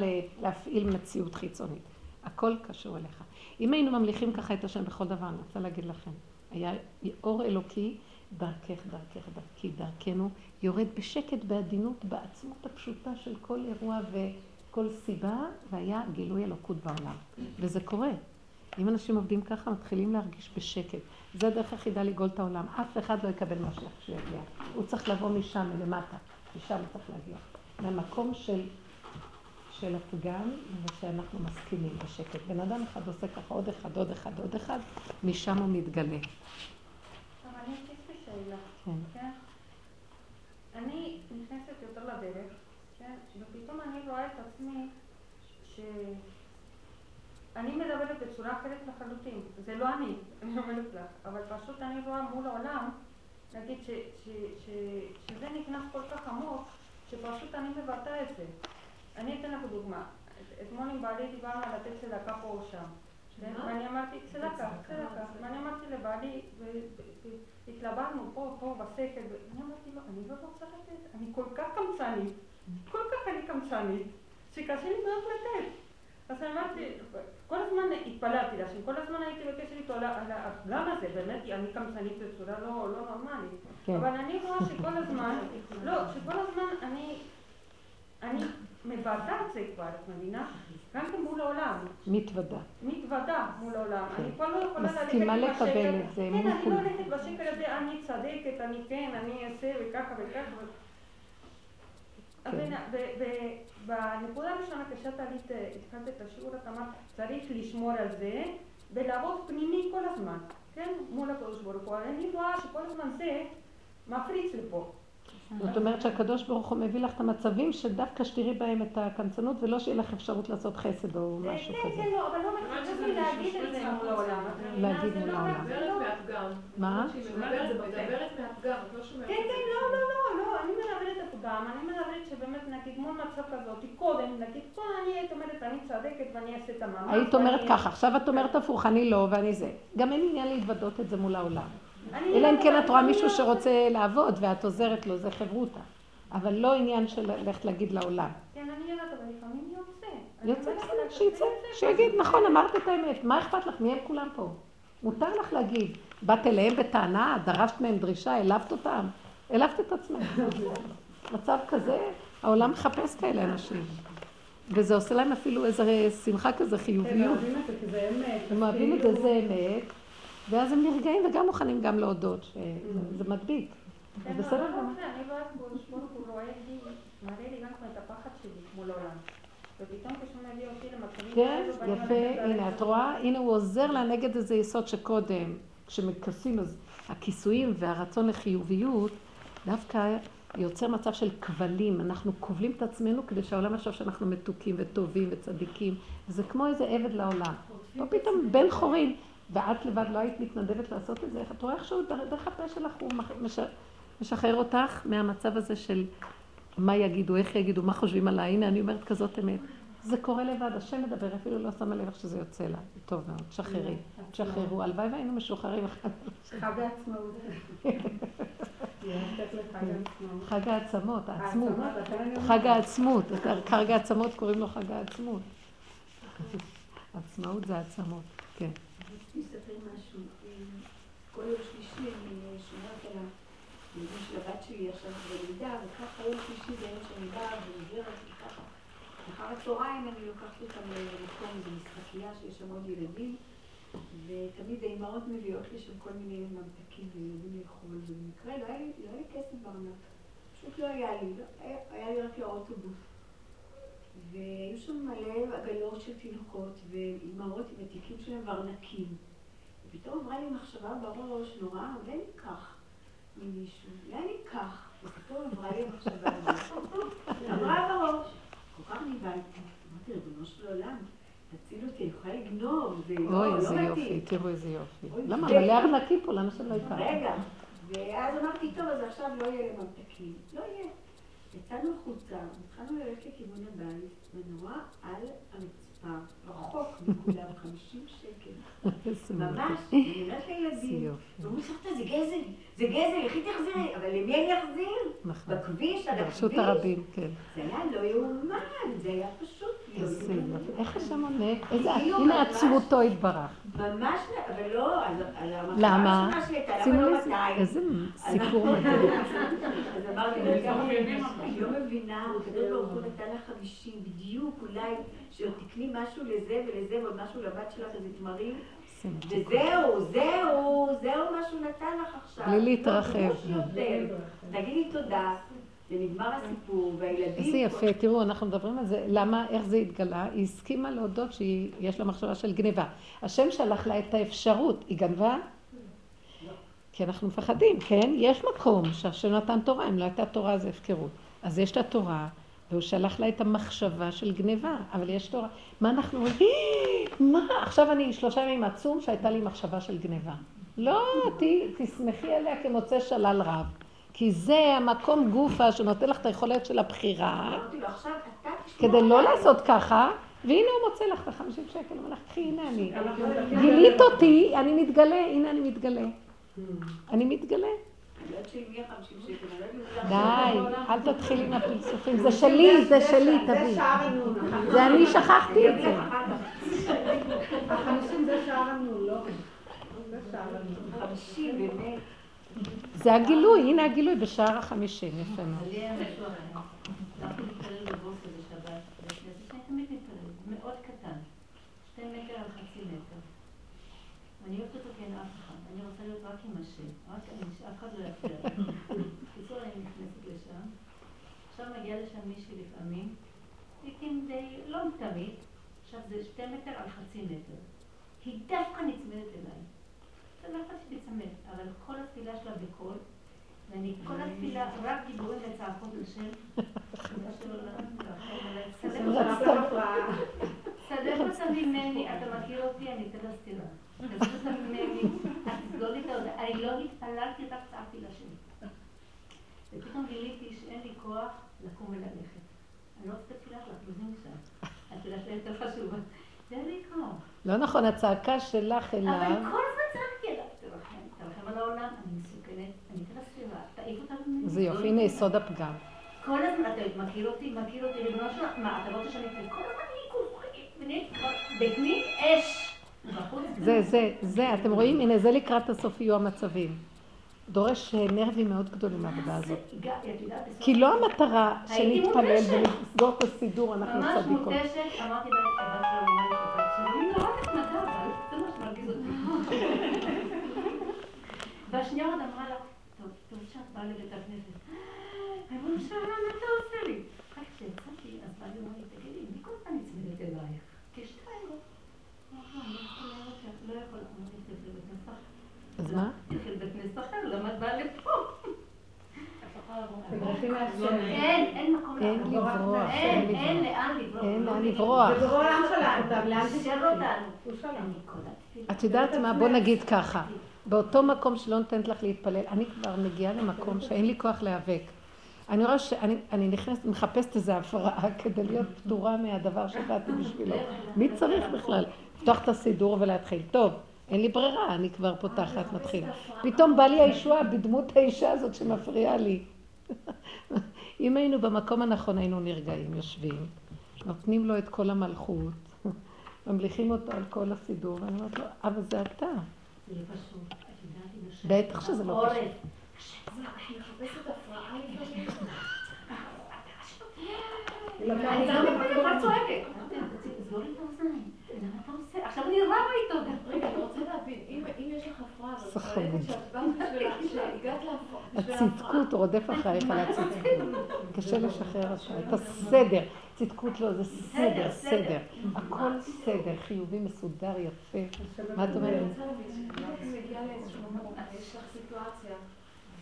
להפעיל מציאות חיצונית. הכל קשור אליך. אם היינו ממליכים ככה את השם בכל דבר, אני רוצה להגיד לכם, היה אור אלוקי, דרכך, דרכך, דרכי, דרכנו, יורד בשקט, בעדינות, בעצמות הפשוטה של כל אירוע וכל סיבה, והיה גילוי אלוקות בעולם. וזה קורה. אם אנשים עובדים ככה, מתחילים להרגיש בשקט. זה הדרך היחידה לגאול את העולם. אף אחד לא יקבל מה שיגיע. הוא צריך לבוא משם, מלמטה. משם הוא צריך להגיע. מהמקום של, של הפגם, ושאנחנו מסכימים בשקט. בן אדם אחד עושה ככה, עוד אחד, עוד אחד, עוד אחד, משם הוא מתגלה. כן. כן? אני נכנסת יותר לדרך, כן? ופתאום אני רואה את עצמי ש... אני מדברת בצורה אחרת לחלוטין, זה לא אני, אני אומרת לך, אבל פשוט אני רואה מול העולם, נגיד ש, ש, ש, שזה נכנס כל כך עמוק, שפשוט אני מבטא את זה. אני אתן לך דוגמה, אתמול עם בעלי דיברנו על לתת צדקה פה או שם. ואני אמרתי, צדקה, צדקה. ואני אמרתי לבעלי, והתלבטנו פה, פה, בשכל, ואני אמרתי לו, אני לא רוצה לתת, אני כל כך קמצנית, כל כך אני קמצנית, שקשה לי מאוד לתת. אז אמרתי, כל הזמן התפללתי להשם, כל הזמן הייתי בקשר איתו על הפגם הזה, באמת, אני קמצנית בצורה לא, לא נורמלית. כן. אבל אני רואה שכל הזמן, לא, שכל הזמן אני, אני מבדה את זה כבר, את מבינה? גם כן מול העולם. מתוודה. מתוודה מול העולם. כן. אני כבר לא יכולה ללכת בשקל. מסכימה לקבל את זה. כן, אני לא הולכת בשקל הזה, אני צדקת, אני כן, אני אעשה וככה וככה. כן. בנקודה הראשונה כשאת עלית, התחלת את השיעור, את אמרת, צריך לשמור על זה ולעבוד פנימי כל הזמן, כן? מול הקדוש ברוך הוא. אני רואה שכל הזמן זה מפריץ לפה. זאת אומרת שהקדוש ברוך הוא מביא לך את המצבים שדווקא שתראי בהם את הקמצנות ולא שיהיה לך אפשרות לעשות חסד או משהו כזה. כן, כן, לא, אבל לא מתחשב לי להגיד את זה מול העולם. להגיד מול העולם. מה? מדברת מהפגם, את לא שומעת. כן, כן, לא, לא, לא, לא, אני מדברת הפגם, אני מדברת שבאמת נגיד מול מצב כזאת, קודם, נגיד, פה אני היית אומרת, אני צדקת ואני אעשה את המאמץ. היית אומרת ככה, עכשיו את אומרת הפוך, אני לא ואני זה. גם אין עניין להתוודות את זה מול העולם. אלא אם כן את רואה מישהו שרוצה לעבוד ואת עוזרת לו, זה חברותה. אבל לא עניין של ללכת להגיד לעולם. כן, אני יודעת, אבל לפעמים יוצא. יוצא בסדר, שיצא, שיגיד, נכון, אמרת את האמת, מה אכפת לך? מי הם כולם פה? מותר לך להגיד. באת אליהם בטענה, דרשת מהם דרישה, העלבת אותם? העלבת את עצמך. מצב כזה, העולם מחפש כאלה אנשים. וזה עושה להם אפילו איזה שמחה כזה, חיוביות. הם אוהבים את זה, זה אמת. ואז הם נרגעים וגם מוכנים גם להודות שזה מדביק. זה בסדר גמור. אני רואה כמו שמור הוא רואה לי, מראה לי גם את הפחד שלי מול העולם. כן, יפה, הנה, את רואה? הנה הוא עוזר לה נגד איזה יסוד שקודם, כשמכסים, אז הכיסויים והרצון לחיוביות, דווקא יוצר מצב של כבלים. אנחנו כובלים את עצמנו כדי שהעולם יחשוב שאנחנו מתוקים וטובים וצדיקים. זה כמו איזה עבד לעולם. או פתאום בן חורין. ואת לבד לא היית מתנדבת לעשות את זה, איך את רואה איכשהו דרך הפה שלך הוא משחרר אותך מהמצב הזה של מה יגידו, איך יגידו, מה חושבים עליי, הנה אני אומרת כזאת אמת. זה קורה לבד, השם מדבר, אפילו לא שמה לב איך שזה יוצא לה. טוב מאוד, תשחררי, תשחררו. הלוואי והיינו משוחררים אחד חג העצמאות. חג העצמות, העצמות. חג העצמות, חג העצמות קוראים לו חג העצמות. עצמאות זה העצמות, כן. רציתי לספר משהו. כל יום שלישי אני שומעת על הילדים של הבת שלי עכשיו בלידה, וככה יום שלישי זה יום שאני באה ועוברת וככה. אחר הצהריים אני לוקחת אותם למקום, איזו שיש שם עוד ילדים, ותמיד האימהות מביאות לי שם כל מיני ממתקים לילדים לאכול, ובמקרה לא היה לי, לא היה לי כסף בארנק. פשוט לא היה לי, לא, היה, היה לי רק לאוטובוס. והיו שם מלא עגלות של תינוקות ואימהות עם התיקים שלהם וארנקים. ופתאום עברה לי מחשבה בראש, נורא, אולי ניקח ממישהו, אולי ניקח. ופתאום עברה לי המחשבה הזאת. עברה בראש. כל כך נבהלתי. אמרתי, ריבונו של עולם, תציל אותי, אני יכולה לגנוב, זה לא אוי, לא איזה מתאים. יופי, תראו איזה יופי. אוי, למה? מלא ארנקים פה, למה שלא ייקח? רגע, ואז אמרתי, טוב, אז עכשיו לא יהיה ממתקים. לא יהיה. יצאנו החוצה, התחלנו ללכת לכיוון הבית, ונורא על הרצפה, רחוק מכולם, 50 שקל. ממש. אני אומרת לילדים, יופי. ואומרים סבתא, זה גזל, זה גזל, לכי תחזרי, אבל למי אני אחזיר? נכון. בכביש, על ברשות? הרבים, כן. זה היה לא יאומן, זה היה פשוט לא יאומן. איך השם עונה? הנה. עצמותו יתברך. ממש אבל לא, למה? שימו למה לא לב, 200? איזה סיפור מדהים. אז אמרתי, אני לא מבינה, הקדוש ברוך הוא נתן לך חמישים, בדיוק, אולי, שעוד תקני משהו לזה ולזה ועוד משהו לבת שלך, איזה תמרים. וזהו, זהו, זהו מה שהוא נתן לך עכשיו. בלי להתרחב. תגידי תודה, ונגמר הסיפור, והילדים... איזה יפה, תראו, אנחנו מדברים על זה, למה, איך זה התגלה? היא הסכימה להודות שיש לה מחשבה של גניבה. השם שלח לה את האפשרות, היא גנבה? כי אנחנו מפחדים, כן? יש מקום שהשם נתן תורה, אם לא הייתה תורה זה הפקרות. אז יש את התורה, והוא שלח לה את המחשבה של גניבה, אבל יש תורה. מה אנחנו אומרים? "אה, מה? עכשיו אני שלושה ימים עצום שהייתה לי מחשבה של גניבה. לא, תשמחי עליה כמוצא שלל רב. כי זה המקום גופה שנותן לך את היכולת של הבחירה, כדי לא עליי." לעשות ככה, והנה הוא מוצא לך את החמישים שקל, הוא אומר לך, קחי, הנה אני. גילית אותי, אני מתגלה, הנה אני מתגלה. אני מתגלה. אני לא אני די, אל תתחילי עם הפלסופים, זה שלי, זה שלי, תביא. זה אני שכחתי את זה. החמישים זה שער הנון, לא? זה שער הנון. חמישים, באמת. זה הגילוי, הנה הגילוי בשער החמישים, יפה מאוד. ואני אוהבת אותו כי אין אף אחד, אני רוצה להיות רק עם השם, אני, שאף אחד לא יפריע. בקיצור, אני נכנסת לשם, עכשיו מגיעה לשם מישהי לפעמים, לעיתים די, לא תמיד, עכשיו זה שתי מטר על חצי מטר. היא דווקא נצמדת אליי. זה לא אכפת שתצמד, אבל כל התפילה שלה בקול, ואני כל התפילה רק דיבורים וצעקות לשם. תודה של עולם, והכל עליי. סלק אותה- סלק אותה ממני, אתה מכיר אותי, אני אתן לה סטירה. אני לא התפללתי, רק צעקתי לשם. ופתאום גיליתי שאין לי כוח לקום וללכת. אני לא רוצה שלך, תוזים שם. התפילה שלי יותר חשובה. ואין לי כוח. לא נכון, הצעקה שלך אבל אליו, כל הזמן צעקתי אליו, תרחם, על העולם, אני מסוכנת, אני אתן לה סביבה, תעיף אותה ממני. זה יופי, הנה יסוד הפגם. כל הזמן, אתה מכיר אותי, מכיר אותי, ריבונו שלך, מה, אתה רוצה שאני? כל הזמן אני ונהיית בטני אש. זה, זה, זה, אתם רואים? הנה, זה לקראת הסוף יהיו המצבים. דורש אה, נרבים מאוד גדולים העבודה הזאת. הגעתי, את יודעת, בסוף- כי לא המטרה שנתפלל. ונסגור את הסידור, אנחנו ממש צדיקות. מותשת, אמרתי. והשנייה עוד אמרה לה, טוב, טוב שאת באה לבית הכנסת. ריבונו של עולם, מה אתה עושה לי? רק כשיצאתי, אז בא לי, אמר לי, תגידי, מי כל הזמן נצמדת אלייך? כשתיים לא. אמרתי לו, אני יכולה לראות שאת לא יכולה. אמרתי, תלכי לבית כנסת אחר. אז מה? תלכי לבית כנסת אחר, למה את באה לפה? מהשם. אין, אין מקום. לברוח, אין, אין. לאן לברוח. אין לא לאן מבינים. לברוח. זה ברור העם שלנו, אותם, לאן תברחי? אותנו. שלח. את יודעת מה? בוא נגיד ככה. באותו מקום שלא נותנת לך להתפלל, אני כבר מגיעה למקום שאין לי כוח להיאבק. אני רואה שאני נכנסת, מחפשת איזו הפרעה כדי להיות פטורה מהדבר שבאתי בשבילו. מי צריך בכלל? לפתוח את הסידור ולהתחיל. טוב, אין לי ברירה, אני כבר פותחת, מתחילה. פתאום בא לי הישועה בדמות האישה הזאת שמפריעה לי. אם היינו במקום הנכון, היינו נרגעים, יושבים, נותנים לו את כל המלכות, ממליכים אותו על כל הסידור, ואני אומרת לו, אבל זה אתה. לא. בטח שזה לא פשוט. אני מחפשת למה אתה עושה? עכשיו אני רבה איתו. רגע, אני רוצה להבין, אם יש לך הפרעה, סחרנות. שהגעת להפרעה, הצדקות רודף אחרייך על הצדקות. קשה לשחרר אותה. את הסדר. צדקות לא, זה סדר, סדר. הכל סדר, חיובי, מסודר, יפה. מה את אומרת? אני רוצה להבין, אם את מגיעה לאיזשהו מקום, יש לך סיטואציה,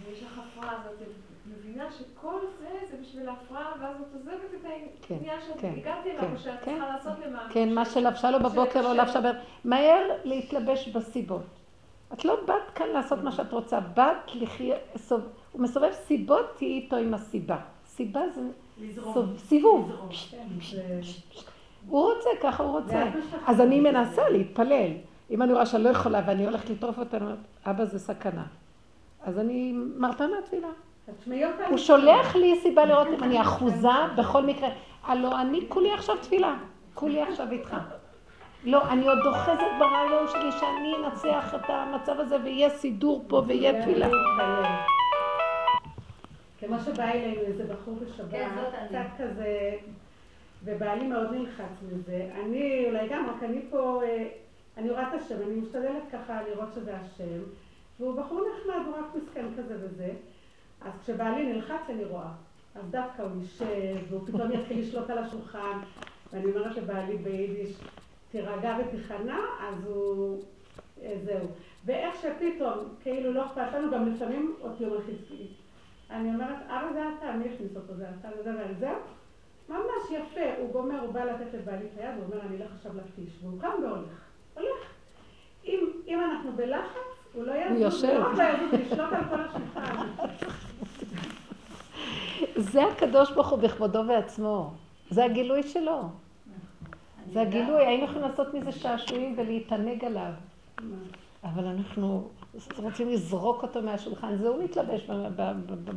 ויש לך הפרעה, אז את מבינה שכל זה, זה בשביל ההפרעה, ואז את עוזבת את כן, העניין שאת כן, הגעתי כן, אליו, שאת כן. צריכה לעשות למען. כן, מה שלבשה לו בבוקר לא לבשה ב... מהר להתלבש בסיבות. את לא באת כאן לעשות מה שאת רוצה, באת לחי... סוב... הוא מסובב סיבות, תהיי איתו עם הסיבה. סיבה זה. סיבוב. הוא רוצה, ככה הוא רוצה. אז אני מנסה להתפלל. אם אני רואה שאני לא יכולה ואני הולכת לטרוף אותה, אני אומרת, אבא זה סכנה. אז אני מרפה מהתפילה. הוא שולח לי סיבה לראות אם אני אחוזה בכל מקרה. הלא אני כולי עכשיו תפילה, כולי עכשיו איתך. לא, אני עוד אוחזת ברעיון שלי שאני אנצח את המצב הזה ויהיה סידור פה ויהיה תפילה. כמו שבא אלינו איזה בחור בשבת, כן. קצת כזה, ובעלי מאוד נלחץ מזה. אני אולי גם, רק אני פה, אה, אני רואה את השם, אני משתדלת ככה לראות שזה השם, והוא בחור נחמד, הוא רק מסכן כזה וזה. אז כשבעלי נלחץ אני רואה. אז דווקא הוא יישב, והוא פתאום יתחיל לשלוט על השולחן, ואני אומרת לבעלי ביידיש, תירגע ותיכנע, אז הוא... אה, זהו. ואיך שפתאום, כאילו לא אכפת לנו, גם לפעמים אותי הוא מלחיץ. אני אומרת, אבא זה אתה, מי הכניס אותו, זה אתה, וזה וזה. ממש יפה, הוא גומר, הוא בא לתת לבעלי את היד, הוא אומר, אני אלך עכשיו לטיש, והוא קם והולך. הולך. אם, אם אנחנו בלחץ, הוא לא. הוא לא יעזור, לשלוט על כל השולחן. זה הקדוש ברוך הוא בכבודו ועצמו. זה הגילוי שלו. זה הגילוי, היינו יכולים לעשות מזה שעשועים ולהתענג עליו. אבל אנחנו רוצים לזרוק אותו מהשולחן. זה הוא מתלבש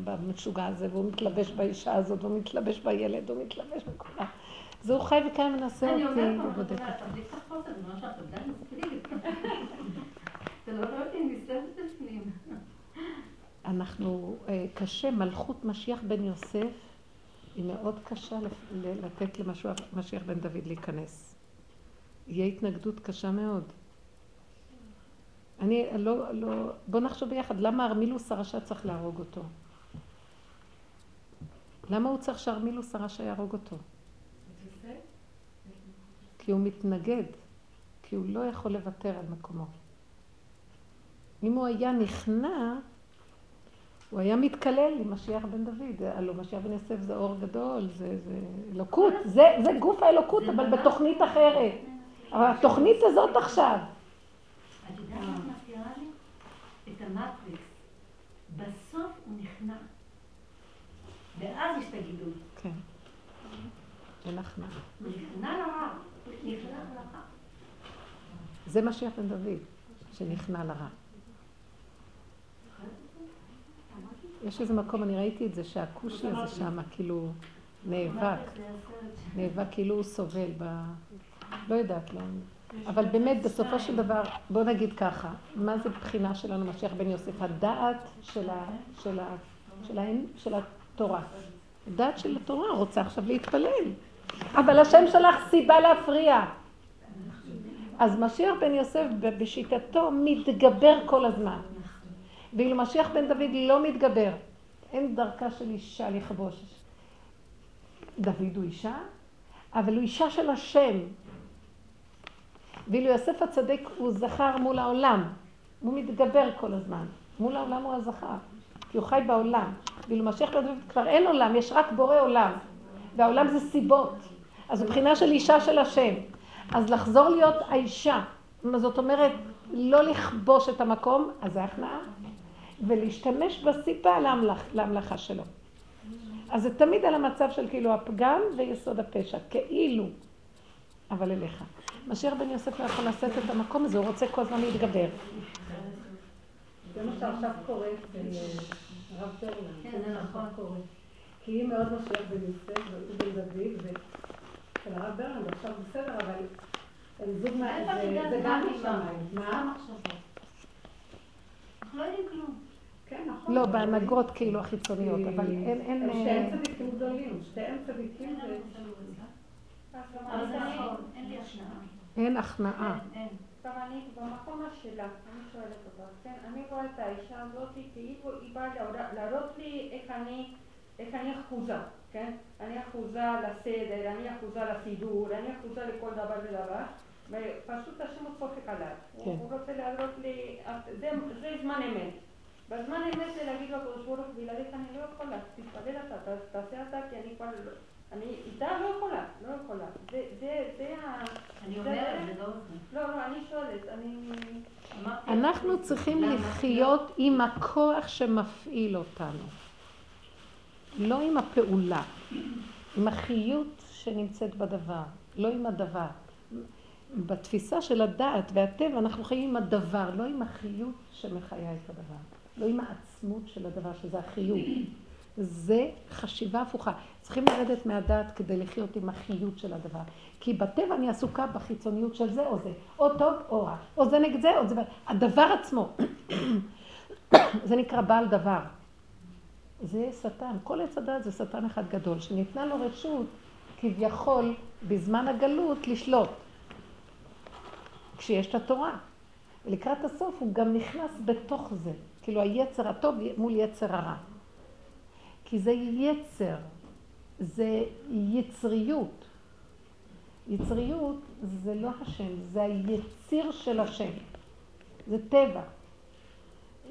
במשוגע הזה, והוא מתלבש באישה הזאת, והוא מתלבש בילד, הוא מתלבש בכולם. זה הוא חי וקיים מנסה אני אותי אומרת לו, ובודק אתה אותי. אנחנו, אה, קשה, מלכות משיח בן יוסף, היא מאוד קשה לתת למשיח בן דוד להיכנס. יהיה התנגדות קשה מאוד. אני לא, לא, בוא נחשוב ביחד, למה ארמילוס הרשע צריך להרוג אותו? למה הוא צריך שארמילוס הרשע יהרוג אותו? כי הוא מתנגד, כי הוא לא יכול לוותר על מקומו. אם הוא היה נכנע, הוא היה מתקלל עם משיח בן דוד. הלוא משיח בן יוסף זה אור גדול, זה, זה אלוקות, זה, זה גוף האלוקות, אבל בתוכנית אחרת. אבל התוכנית הזאת עכשיו. את יודעת מה את מזכירה לי? את המטריקס. בסוף הוא נכנע. ואז יש את הגידול. כן. הוא נכנע לרע. נכנע לרע. זה משיח בן דוד, שנכנע לרע. יש איזה מקום, אני ראיתי את זה, שהכושי הזה שם, כאילו, נאבק. נאבק כאילו הוא סובל ב... לא יודעת, לא. אבל באמת, בסופו של דבר, בוא נגיד ככה, מה זה בחינה שלנו, משיח בן יוסף? הדעת של, ה... של, ה... של, ה... של התורה. הדעת של התורה רוצה עכשיו להתפלל. אבל השם שלח סיבה להפריע. אז משיח בן יוסף בשיטתו מתגבר כל הזמן. ואילו משיח בן דוד לא מתגבר. אין דרכה של אישה לכבוש. דוד הוא אישה, אבל הוא אישה של השם. ואילו יוסף הצדיק הוא זכר מול העולם. הוא מתגבר כל הזמן. מול העולם הוא הזכר. כי הוא חי בעולם. ואילו משיח בן דוד כבר אין עולם, יש רק בורא עולם. והעולם זה סיבות. אז מבחינה של אישה של השם. אז לחזור להיות האישה, זאת אומרת, לא לכבוש את המקום, אז זה הכנעה, ולהשתמש בסיבה להמלך, להמלכה שלו. אז זה תמיד על המצב של כאילו הפגם ויסוד הפשע, כאילו. אבל אליך. משיח בן יוסף לא יכול לשאת את המקום הזה, הוא רוצה כל הזמן להתגבר. זה מה שעכשיו קורה אצל אה, הרב פרלן. כן, זה נכון. כי היא מאוד משיח בן יוסף, והוא בן דוד, ואצל הרב ברלן עכשיו בסדר, אבל הם זוג מה... זה גם משמיים. מה? אנחנו לא יודעים כלום. כן, נכון. לא, בהנהגות כאילו החיצוניות, אבל אין... אין... שתיהם צדיקים גדולים, שתיהם צדיקים. אבל זה נכון, אין לי השנאה. אין הכנעה. גם אני במקום שלה, אני שואלת אותה, כן? אני רואה את האישה הזאת, כאילו היא באה להראות לי איך אני, איך אני אחוזה, כן? אני אחוזה לסדר, אני אחוזה לסידור, אני אחוזה לכל דבר ודבר, ופשוט השם הוא צוחק עליי. כן. הוא רוצה להראות לי, זה, זה זמן אמת. בזמן אמת זה להגיד לו הקדוש ברוך הוא, בלעדיך אני לא יכולה, תתפלל אתה, תעשה אתה, כי אני כבר לא... אני איתה לא יכולה, לא יכולה. זה, זה, זה ה... אני אומרת, זה לא. לא, לא, אני שואלת, אני... אנחנו צריכים לחיות עם הכוח שמפעיל אותנו. לא עם הפעולה, עם החיות שנמצאת בדבר, לא עם הדבר. בתפיסה של הדעת והטבע אנחנו חיים עם הדבר, לא עם החיות שמחיה את הדבר. לא עם העצמות של הדבר, שזה החיות. זה חשיבה הפוכה. צריכים לרדת מהדעת כדי לחיות עם החיות של הדבר. כי בטבע אני עסוקה בחיצוניות של זה או זה, או טוב או רע, או זה נגד זה או זה... הדבר עצמו, זה נקרא בעל דבר. זה שטן, כל עץ הדעת זה שטן אחד גדול, שניתנה לו רשות כביכול בזמן הגלות לשלוט. כשיש את התורה. ולקראת הסוף הוא גם נכנס בתוך זה, כאילו היצר הטוב מול יצר הרע. כי זה יצר, זה יצריות. יצריות זה לא השם, זה היציר של השם. זה טבע.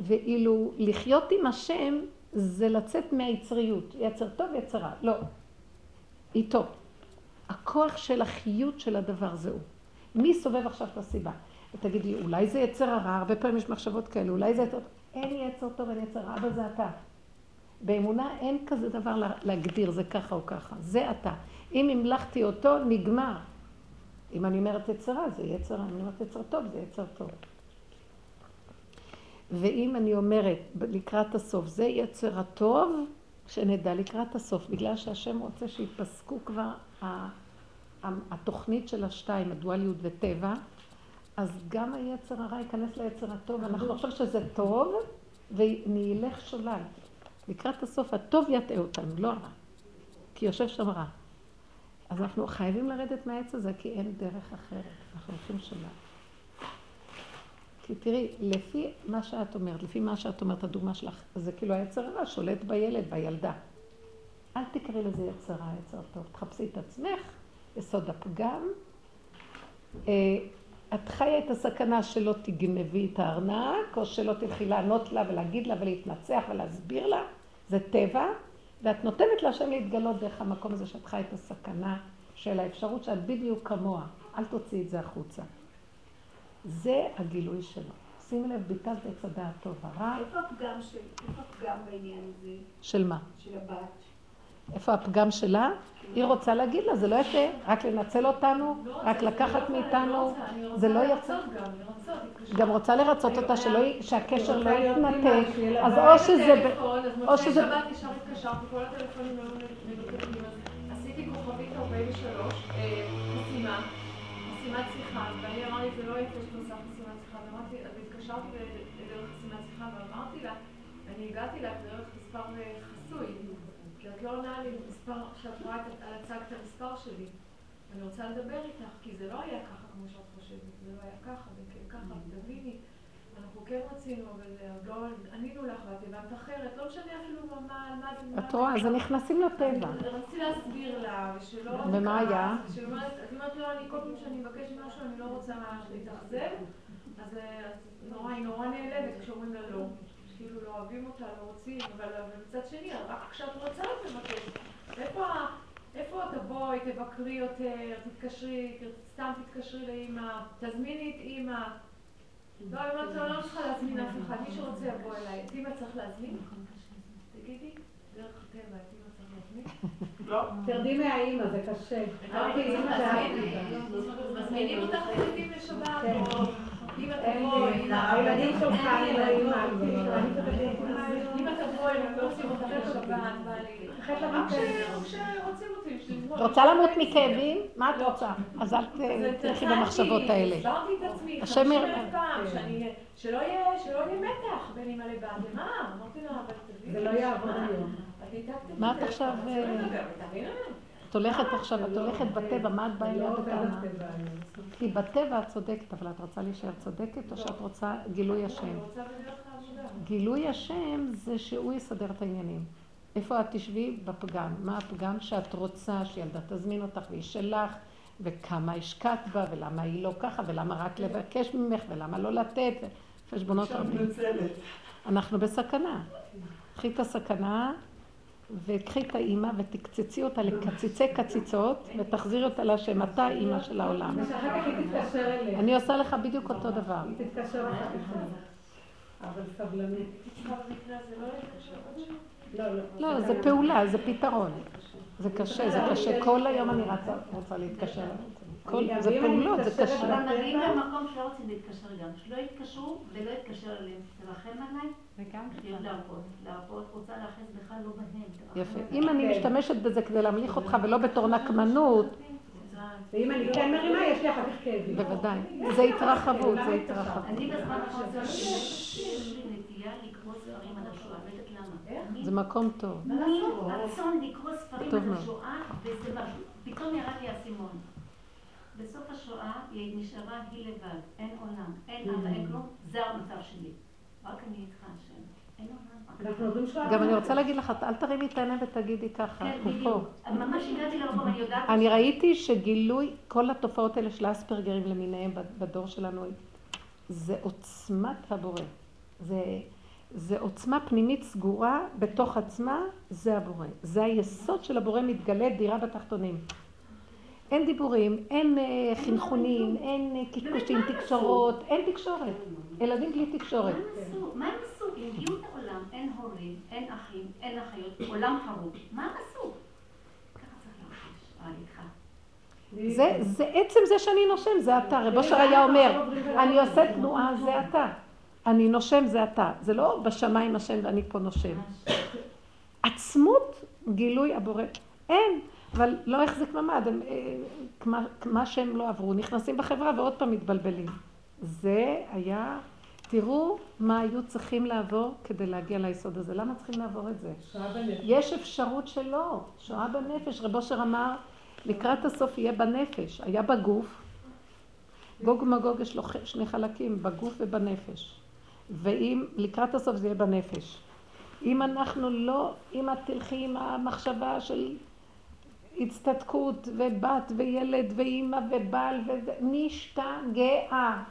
ואילו לחיות עם השם זה לצאת מהיצריות. יצר טוב, יצר רע. לא. איתו. הכוח של החיות של הדבר זהו. מי סובב עכשיו את הסיבה? ותגיד לי, אולי זה יצר הרע, הרבה פעמים יש מחשבות כאלה, אולי זה יצר... אין יצר טוב, אין יצר רע, אבל זה אתה. באמונה אין כזה דבר להגדיר, זה ככה או ככה, זה אתה. אם המלכתי אותו, נגמר. אם אני אומרת יצרה, זה יצר, אם אני אומרת יצר טוב, זה יצר טוב. ואם אני אומרת לקראת הסוף, זה יצר הטוב, שנדע לקראת הסוף, בגלל שהשם רוצה שיפסקו כבר התוכנית של השתיים, הדואליות וטבע, אז גם היצר הרע ייכנס ליצר הטוב, אנחנו נחשוב שזה טוב, ונלך שולל. לקראת הסוף הטוב יטעה אותנו, לא הרע. כי יושב שם רע. אז אנחנו חייבים לרדת מהעץ הזה, כי אין דרך אחרת. אנחנו הולכים שולל. כי תראי, לפי מה שאת אומרת, לפי מה שאת אומרת, הדוגמה שלך, זה כאילו היצר הרע שולט בילד, בילדה. אל תקראי לזה יצר רע, יצר טוב. תחפשי את עצמך, יסוד הפגם. את חיה את הסכנה שלא תגנבי את הארנק, או שלא תלכי לענות לה ולהגיד לה ולהתנצח ולהסביר לה, זה טבע, ואת נותנת להשם להתגלות דרך המקום הזה שאת חיה את הסכנה של האפשרות שאת בדיוק כמוה. אל תוציאי את זה החוצה. זה הגילוי שלו. שימי לב, ביטלת את הדעת טוב הרע. איפה הפגם של, איפה הפגם בעניין הזה? של מה? של הבת. איפה הפגם שלה? היא רוצה להגיד לה, זה לא יפה, רק לנצל אותנו, רק לקחת מאיתנו, זה לא יפה. גם רוצה לרצות אותה, שהקשר לא יתנתק, אז או שזה... או שזה... שבת ישר התקשרת וכל הטלפונים היו מנותקים, עשיתי כוכבית 43, חסימה, חסימת שיחה, ואני אמרתי, זה לא יפה שאתה עושה חסימת שיחה, ואמרתי, אז התקשרתי לדרך חסימת שיחה ואמרתי לה, אני הגעתי לה דרך מספר. כי את לא עונה לי מספר, שאת רואה את הצג את המספר שלי. אני רוצה לדבר איתך, כי זה לא היה ככה כמו שאת חושבת, זה לא היה ככה, וכן ככה, תביני. אנחנו כן רצינו, אבל עוד לא ענינו לך, ואת הבנת אחרת, לא משנה אפילו מה, מה זה... את רואה, אז נכנסים לטבע. רציתי להסביר לה, ושלא... ומה היה? את אומרת, לא, אני כל פעם שאני מבקשת משהו, אני לא רוצה להתאכזב, אז נורא, היא נורא נעלבת כשאומרים לה לא. כאילו לא אוהבים אותה, לא רוצים, אבל מצד שני, רק כשאת רוצה את מבקשת. איפה, איפה תבואי, תבקרי יותר, תתקשרי, סתם תתקשרי לאימא, תזמיני את אימא. לא, אני אומרת, לא צריכה להזמין אף אחד, מי שרוצה יבוא אליי. את אימא צריך להזמין? תגידי, דרך הטבע, את אימא צריך לא. תרדי מהאימא, זה קשה. אהבתי אימא ואהבתי אותה. מזמינים אותך לשבת, כן. או הילדים שלך, אני לא אימא. אמא תבואי, הם לא עושים אותך לשבת, בא לי. רוצה למות מכאבים? מה את רוצה? אז אל תלכי במחשבות האלה. הסברתי את עצמי, יראה. אלף פעם, שאני- שלא יהיה מתח בין אמא לבת. מה? אמרתי לה, אבל תביני. זה לא יעבוד היום. מה את עכשיו, את הולכת עכשיו, את הולכת בטבע, מה את באה לא אליה בטענה? כי בטבע את צודקת, אבל את רוצה להישאר צודקת, או שאת רוצה גילוי השם? גילוי השם זה שהוא יסדר את העניינים. איפה את תשבי? בפגם. מה הפגם שאת רוצה שילדה תזמין אותך והיא שלך, וכמה השקעת בה, ולמה היא לא ככה, ולמה רק לבקש ממך, ולמה לא לתת, חשבונות רבים. אנחנו בסכנה. קחי את הסכנה וקחי את האימא ותקצצי אותה לקציצי קציצות ותחזירי אותה להשם. אתה אימא של העולם. אני עושה לך בדיוק אותו דבר. היא תתקשר אחר כך. אבל סבלנות. צריכה במקרה הזה לא זה פעולה, זה פתרון. זה קשה, זה קשה. כל היום אני רוצה להתקשר. כל, זה אני פעולות, זה קשה. אבל מגיעים למקום שלא רוצים להתקשר גם. שלא יתקשרו ולא יתקשר אליהם. תרחם עליי, וגם תהיה להרפות. להרפות, רוצה להאחז בכלל לא בהם. יפה. אם אני משתמשת בזה כדי להמליך אותך ולא בתור נקמנות, ואם אני כן מרימה, יש לי אחר כך כאבים. בוודאי. זה התרחבות, זה התרחבות. אני בזמן האחרון יש לי נטייה לקרוא ספרים על השואה, לא יודעת למה. אני זה מקום טוב. אני רצון לקרוא ספרים טוב על מאוד. השואה, וזה משהו, פתאום ירד לי האסימון. בסוף השואה היא נשארה היא לבד, אין עולם, אין אבא, אין כלום, זה המצב שלי. רק אני איתך השם, אין עולם. גם אני רוצה להגיד לך, אל תרימי את העיניים ותגידי ככה, כן, הוא פה. בדיוק. ממש הגעתי למקום, אני יודעת... אני ראיתי שגילוי כל התופעות האלה של האספרגרים למיניהם בדור שלנו, זה עוצמת הבורא. זה, זה עוצמה פנימית סגורה בתוך עצמה, זה הבורא. זה היסוד של הבורא מתגלה דירה בתחתונים. אין דיבורים, אין אה, חינכונים, אין אה, קשקושים, תקשורות, אין תקשורת. ילדים בלי תקשורת. מה הם עשו? מה הם עשו? את העולם, אין הורים, אין אחים, אין אחיות, עולם חרוב. מה הם עשו? ככה צריך להרגיש, אה. זה, זה עצם זה שאני נושם, זה אתה. רב אושר היה אומר, אני עושה תנועה, זה אתה. אני נושם, זה אתה. זה לא בשמיים השם ואני פה נושם. עצמות גילוי הבורא. אין, אבל לא החזיק ממ"ד, הם, אה, מה- שהם לא עברו, נכנסים בחברה ועוד פעם מתבלבלים. זה היה, תראו מה היו צריכים לעבור כדי להגיע ליסוד הזה. למה צריכים לעבור את זה? שואה בנפש. יש אפשרות שלא, שואה בנפש. רב אושר אמר, לקראת הסוף יהיה בנפש, היה בגוף. גוג ומגוג יש לו שני חלקים, בגוף ובנפש. ואם לקראת הסוף זה יהיה בנפש. אם אנחנו לא, אם את תלכי עם המחשבה של הצטדקות ובת וילד ואימא ובעל וזה, נשתגעה.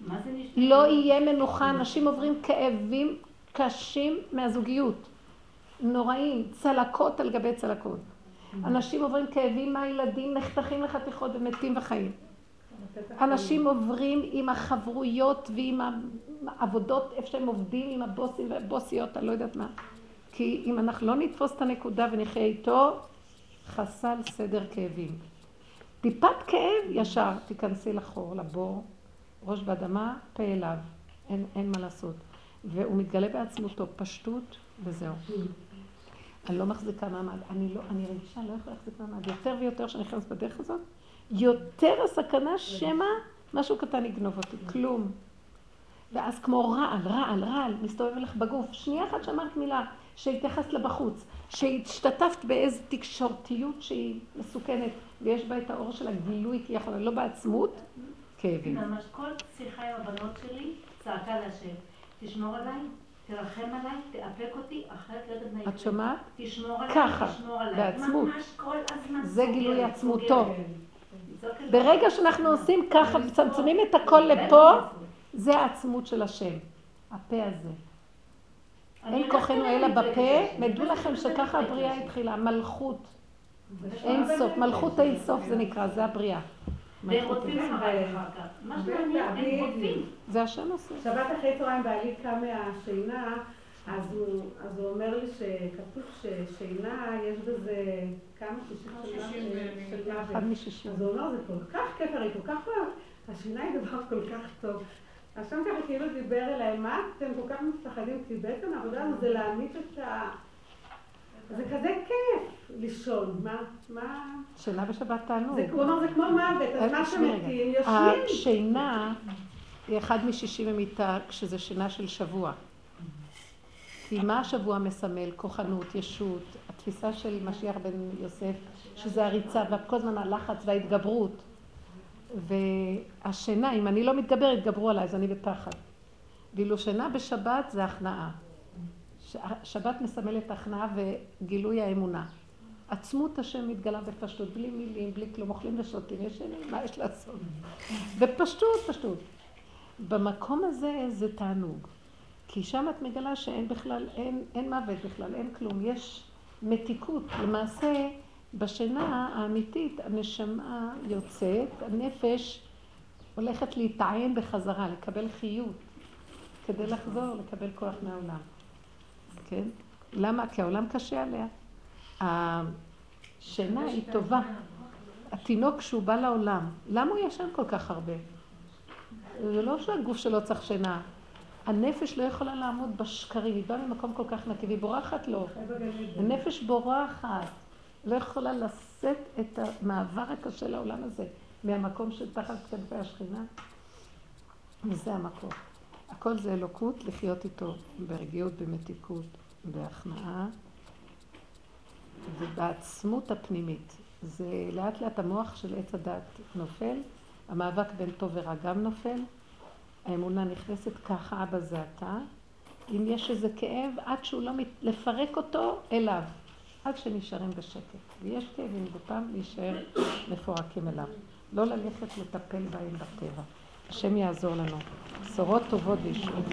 מה זה נשמע? לא יהיה מנוחה, אנשים עוברים כאבים קשים מהזוגיות. נוראים, צלקות על גבי צלקות. אנשים עוברים כאבים מהילדים, נחתכים לחתיכות ומתים וחיים. אנשים עוברים עם החברויות ועם העבודות, איפה שהם עובדים, עם הבוסים והבוסיות, אני לא יודעת מה. כי אם אנחנו לא נתפוס את הנקודה ונחיה איתו, חסל סדר כאבים. טיפת כאב, ישר תיכנסי לחור, לבור, ראש באדמה, פה אליו. אין, אין מה לעשות. והוא מתגלה בעצמותו, פשטות, וזהו. אני לא מחזיקה מעמד. אני לא, אני רגישה, לא יכולה להחזיק מעמד. יותר ויותר שאני נכנסת בדרך הזאת, יותר הסכנה שמא משהו קטן יגנוב אותי, כלום. ואז כמו רעל, רעל, רעל, מסתובב לך בגוף. שנייה אחת שאמרת מילה, שהתייחסת לה בחוץ, שהשתתפת באיזו תקשורתיות שהיא מסוכנת, ויש בה את האור של הגילוי כיכול, לא בעצמות, כאבים. ממש כל שיחה עם הבנות שלי צעקה להשם, תשמור עליי, תרחם עליי, תאפק אותי, אחרת לא יודעת מה יקרה. את שומעת? תשמור עליי, ככה, תשמור עליי. בעצמות. ממש כל הזמן זה גילוי. עצמותו. ברגע. שאנחנו עושים ככה, מצמצמים את הכל לפה, זה העצמות של השם, הפה הזה. אין כוחנו אליהם אלא בפה. מדעו לכם שככה הבריאה התחילה, מלכות, אין סוף, מלכות אין סוף זה נקרא, זה הבריאה. והם סוף. אחריי אחר כך. מה שמעניין, הם רודפים. זה השם עושה. שבת אחרי צהריים בעלי קם מהשינה, אז הוא, אומר לי שכתוב ששינה, יש בזה כמה שישים שנה של מוות. אז הוא אומר, זה כל כך כיף, הרי כל כך, השינה היא דבר כל כך טוב. השם ככה כאילו דיבר אליי, מה אתם כל כך מפחדים? כי בעצם העבודה שלנו זה להעמיד את ה... זה כזה כיף לישון, מה, מה... שינה בשבת תענוג. הוא אמר, זה כמו מוות, אז מה שמתים, יושבים. השינה היא אחד משישים ממיטה כשזה שינה של שבוע. כי מה השבוע מסמל? כוחנות, ישות, התפיסה של משיח בן יוסף, שזה הריצה וכל הזמן הלחץ וההתגברות. והשינה, אם אני לא מתגבר, יתגברו עליי, אז אני בפחד. ואילו שינה בשבת זה הכנעה. שבת מסמלת הכנעה וגילוי האמונה. עצמות השם מתגלה בפשטות, בלי מילים, בלי כלום, אוכלים ושותים, ישנים, מה יש לעשות? בפשטות, פשטות. במקום הזה זה תענוג. כי שם את מגלה שאין בכלל, אין, אין מוות בכלל, אין כלום. יש מתיקות. למעשה, בשינה האמיתית הנשמה יוצאת, הנפש הולכת להיטען בחזרה, לקבל חיות, כדי לחזור, לקבל כוח מהעולם. כן? למה? כי העולם קשה עליה. השינה היא טובה. התינוק כשהוא בא לעולם, למה הוא ישן כל כך הרבה? זה לא שהגוף שלו צריך שינה. הנפש לא יכולה לעמוד בשקרים, היא באה ממקום כל כך נקי, והיא בורחת לו. הנפש בורחת. לא יכולה לשאת את המעבר הקשה לעולם הזה, מהמקום של תחת כתפי השכינה. וזה המקום. הכל זה אלוקות, לחיות איתו ברגיעות, במתיקות, בהכנעה ובעצמות הפנימית. זה לאט לאט המוח של עץ הדת נופל, המאבק בין טוב ורע גם נופל, האמונה נכנסת ככה, אתה. אם יש איזה כאב, עד שהוא לא מת... לפרק אותו אליו. עד שנשארים בשקט. ויש כאבים גופם להישאר מפורקים אליו. לא ללכת לטפל בהם בטבע. השם יעזור לנו. בשורות טובות וישועות.